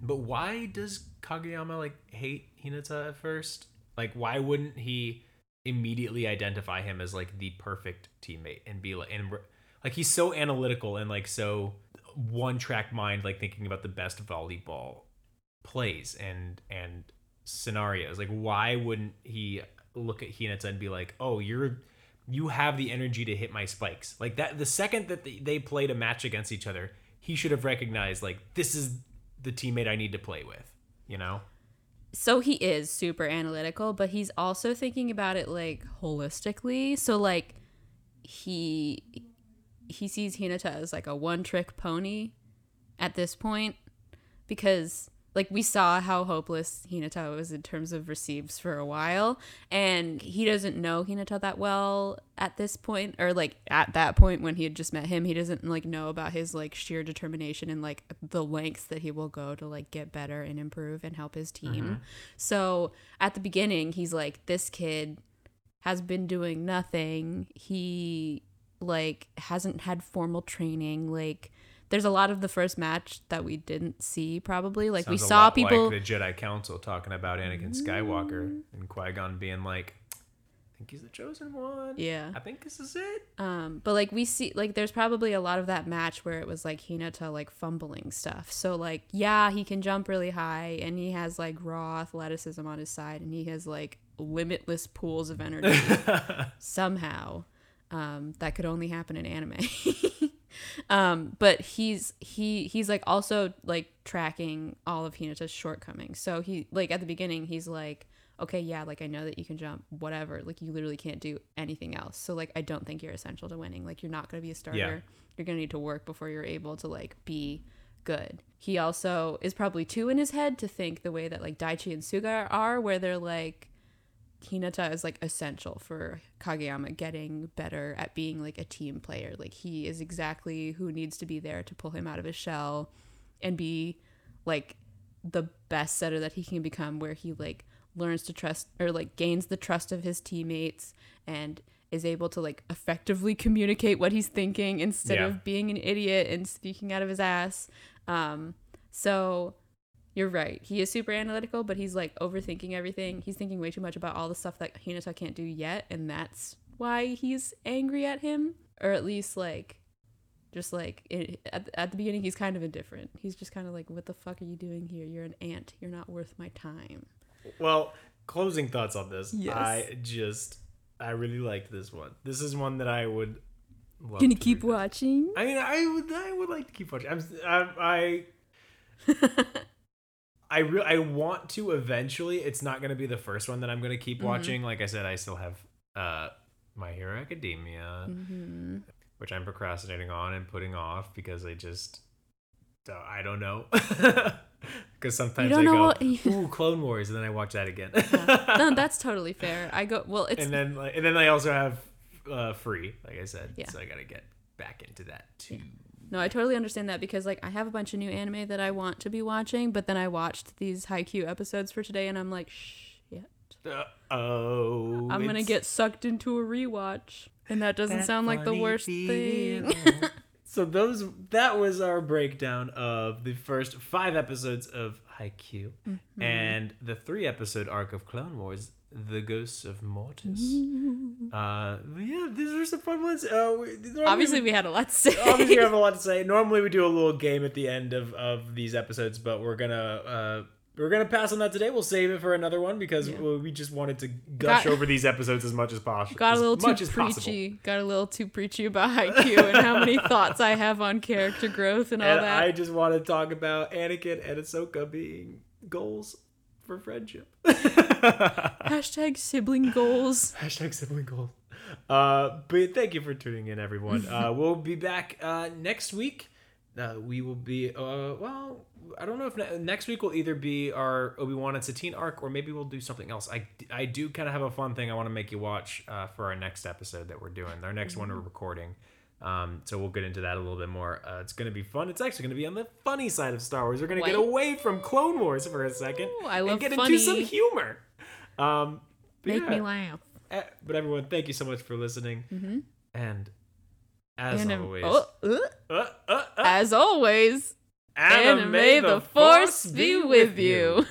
but why does Kageyama like hate Hinata at first? Like, why wouldn't he immediately identify him as like the perfect teammate and be like and like he's so analytical and like so one track mind like thinking about the best volleyball plays and and scenarios like why wouldn't he look at Hinata and be like oh you're you have the energy to hit my spikes. Like that, the second that they- played a match against each other, he should have recognized like this is the teammate I need to play with. You know? so he is super analytical, but he's also thinking about it like holistically. So like he he sees Hinata as like a one trick pony at this point because like we saw how hopeless Hinata was in terms of receives for a while and he doesn't know Hinata that well at this point or like at that point when he had just met him he doesn't like know about his like sheer determination and like the lengths that he will go to like get better and improve and help his team. Mm-hmm. So at the beginning he's like this kid has been doing nothing. He like hasn't had formal training like there's a lot of the first match that we didn't see probably. Like we Sounds a saw people like the Jedi Council talking about Anakin Skywalker and Qui Gon being like, "I think he's the chosen one. yeah. I think this is it." um but like we see like there's probably a lot of that match where it was like Hinata like fumbling stuff. So like yeah he can jump really high and he has like raw athleticism on his side and he has like limitless pools of energy somehow um that could only happen in anime um but he's he he's like also like tracking all of hinata's shortcomings. So he like at the beginning he's like okay yeah like i know that you can jump whatever. Like you literally can't do anything else. So like i don't think you're essential to winning. Like you're not going to be a starter. Yeah. you're going to need to work before you're able to like be good. He also is probably too in his head to think the way that like daichi and suga are where they're like Hinata is like essential for Kageyama getting better at being like a team player. Like he is exactly who needs to be there to pull him out of his shell and be like the best setter that he can become where he like learns to trust or like gains the trust of his teammates and is able to like effectively communicate what he's thinking instead Yeah. of being an idiot and speaking out of his ass. Um so you're right. He is super analytical, but he's like overthinking everything. He's thinking way too much about all the stuff that Hinata can't do yet, and that's why he's angry at him. Or at least like, just like it, at, at the beginning, he's kind of indifferent. He's just kind of like, "What the fuck are you doing here? You're an ant. You're not worth my time." Well, closing thoughts on this. Yes. I just, I really liked this one. This is one that I would. Love Can you to keep watching? I mean, I would, I would like to keep watching. I'm, I, I, I, re- I want to eventually. It's not going to be the first one that I'm going to keep watching. Like I said, I still have uh, My Hero Academia, hmm which I'm procrastinating on and putting off because I just, uh, I don't know. Because sometimes don't I know go, what- "Ooh, Clone Wars," and then I watch that again. no, that's totally fair. I go well. It's and then like, and then I also have uh, free, like I said. Yeah. So I gotta get back into that too. No, I totally understand that because like I have a bunch of new anime that I want to be watching, but then I watched these Haikyu episodes for today, and I'm like, shit, Uh, oh, I'm gonna get sucked into a rewatch, and that doesn't that sound like the funny worst thing. so those that was our breakdown of the first five episodes of Haikyu Mm-hmm. and the three episode arc of Clone Wars, The Ghosts of Mortis. Uh, yeah, these are some fun ones. Uh, we, normally Obviously, we- had a lot to say. obviously we have a lot to say. Normally we do a little game at the end of, of these episodes, but we're gonna uh, we're gonna pass on that today. We'll save it for another one because we we just wanted to gush Got- over these episodes as much as possible. Got a little too much preachy. Got a little too preachy about Haikyu and how many thoughts I have on character growth and all And that. I just want to talk about Anakin and Ahsoka being goals for friendship. Hashtag sibling goals. Hashtag sibling goals. Uh, but thank you for tuning in, everyone. Uh, we'll be back uh, next week. Uh, we will be, uh, well, I don't know if ne- next week will either be our Obi Wan and Satine arc, or maybe we'll do something else. I, I do kind of have a fun thing I want to make you watch uh, for our next episode that we're doing. Our next one we're recording. Um, so we'll get into that a little bit more. Uh, it's going to be fun. It's actually going to be on the funny side of Star Wars. We're going to get away from Clone Wars for a second Ooh, I love and get funny. into some humor. Um, Make yeah. me laugh. Eh, But everyone, thank you so much for listening. Mm-hmm. And as And, um, always, oh, uh, uh, uh, uh, as always, and and may the force be with you.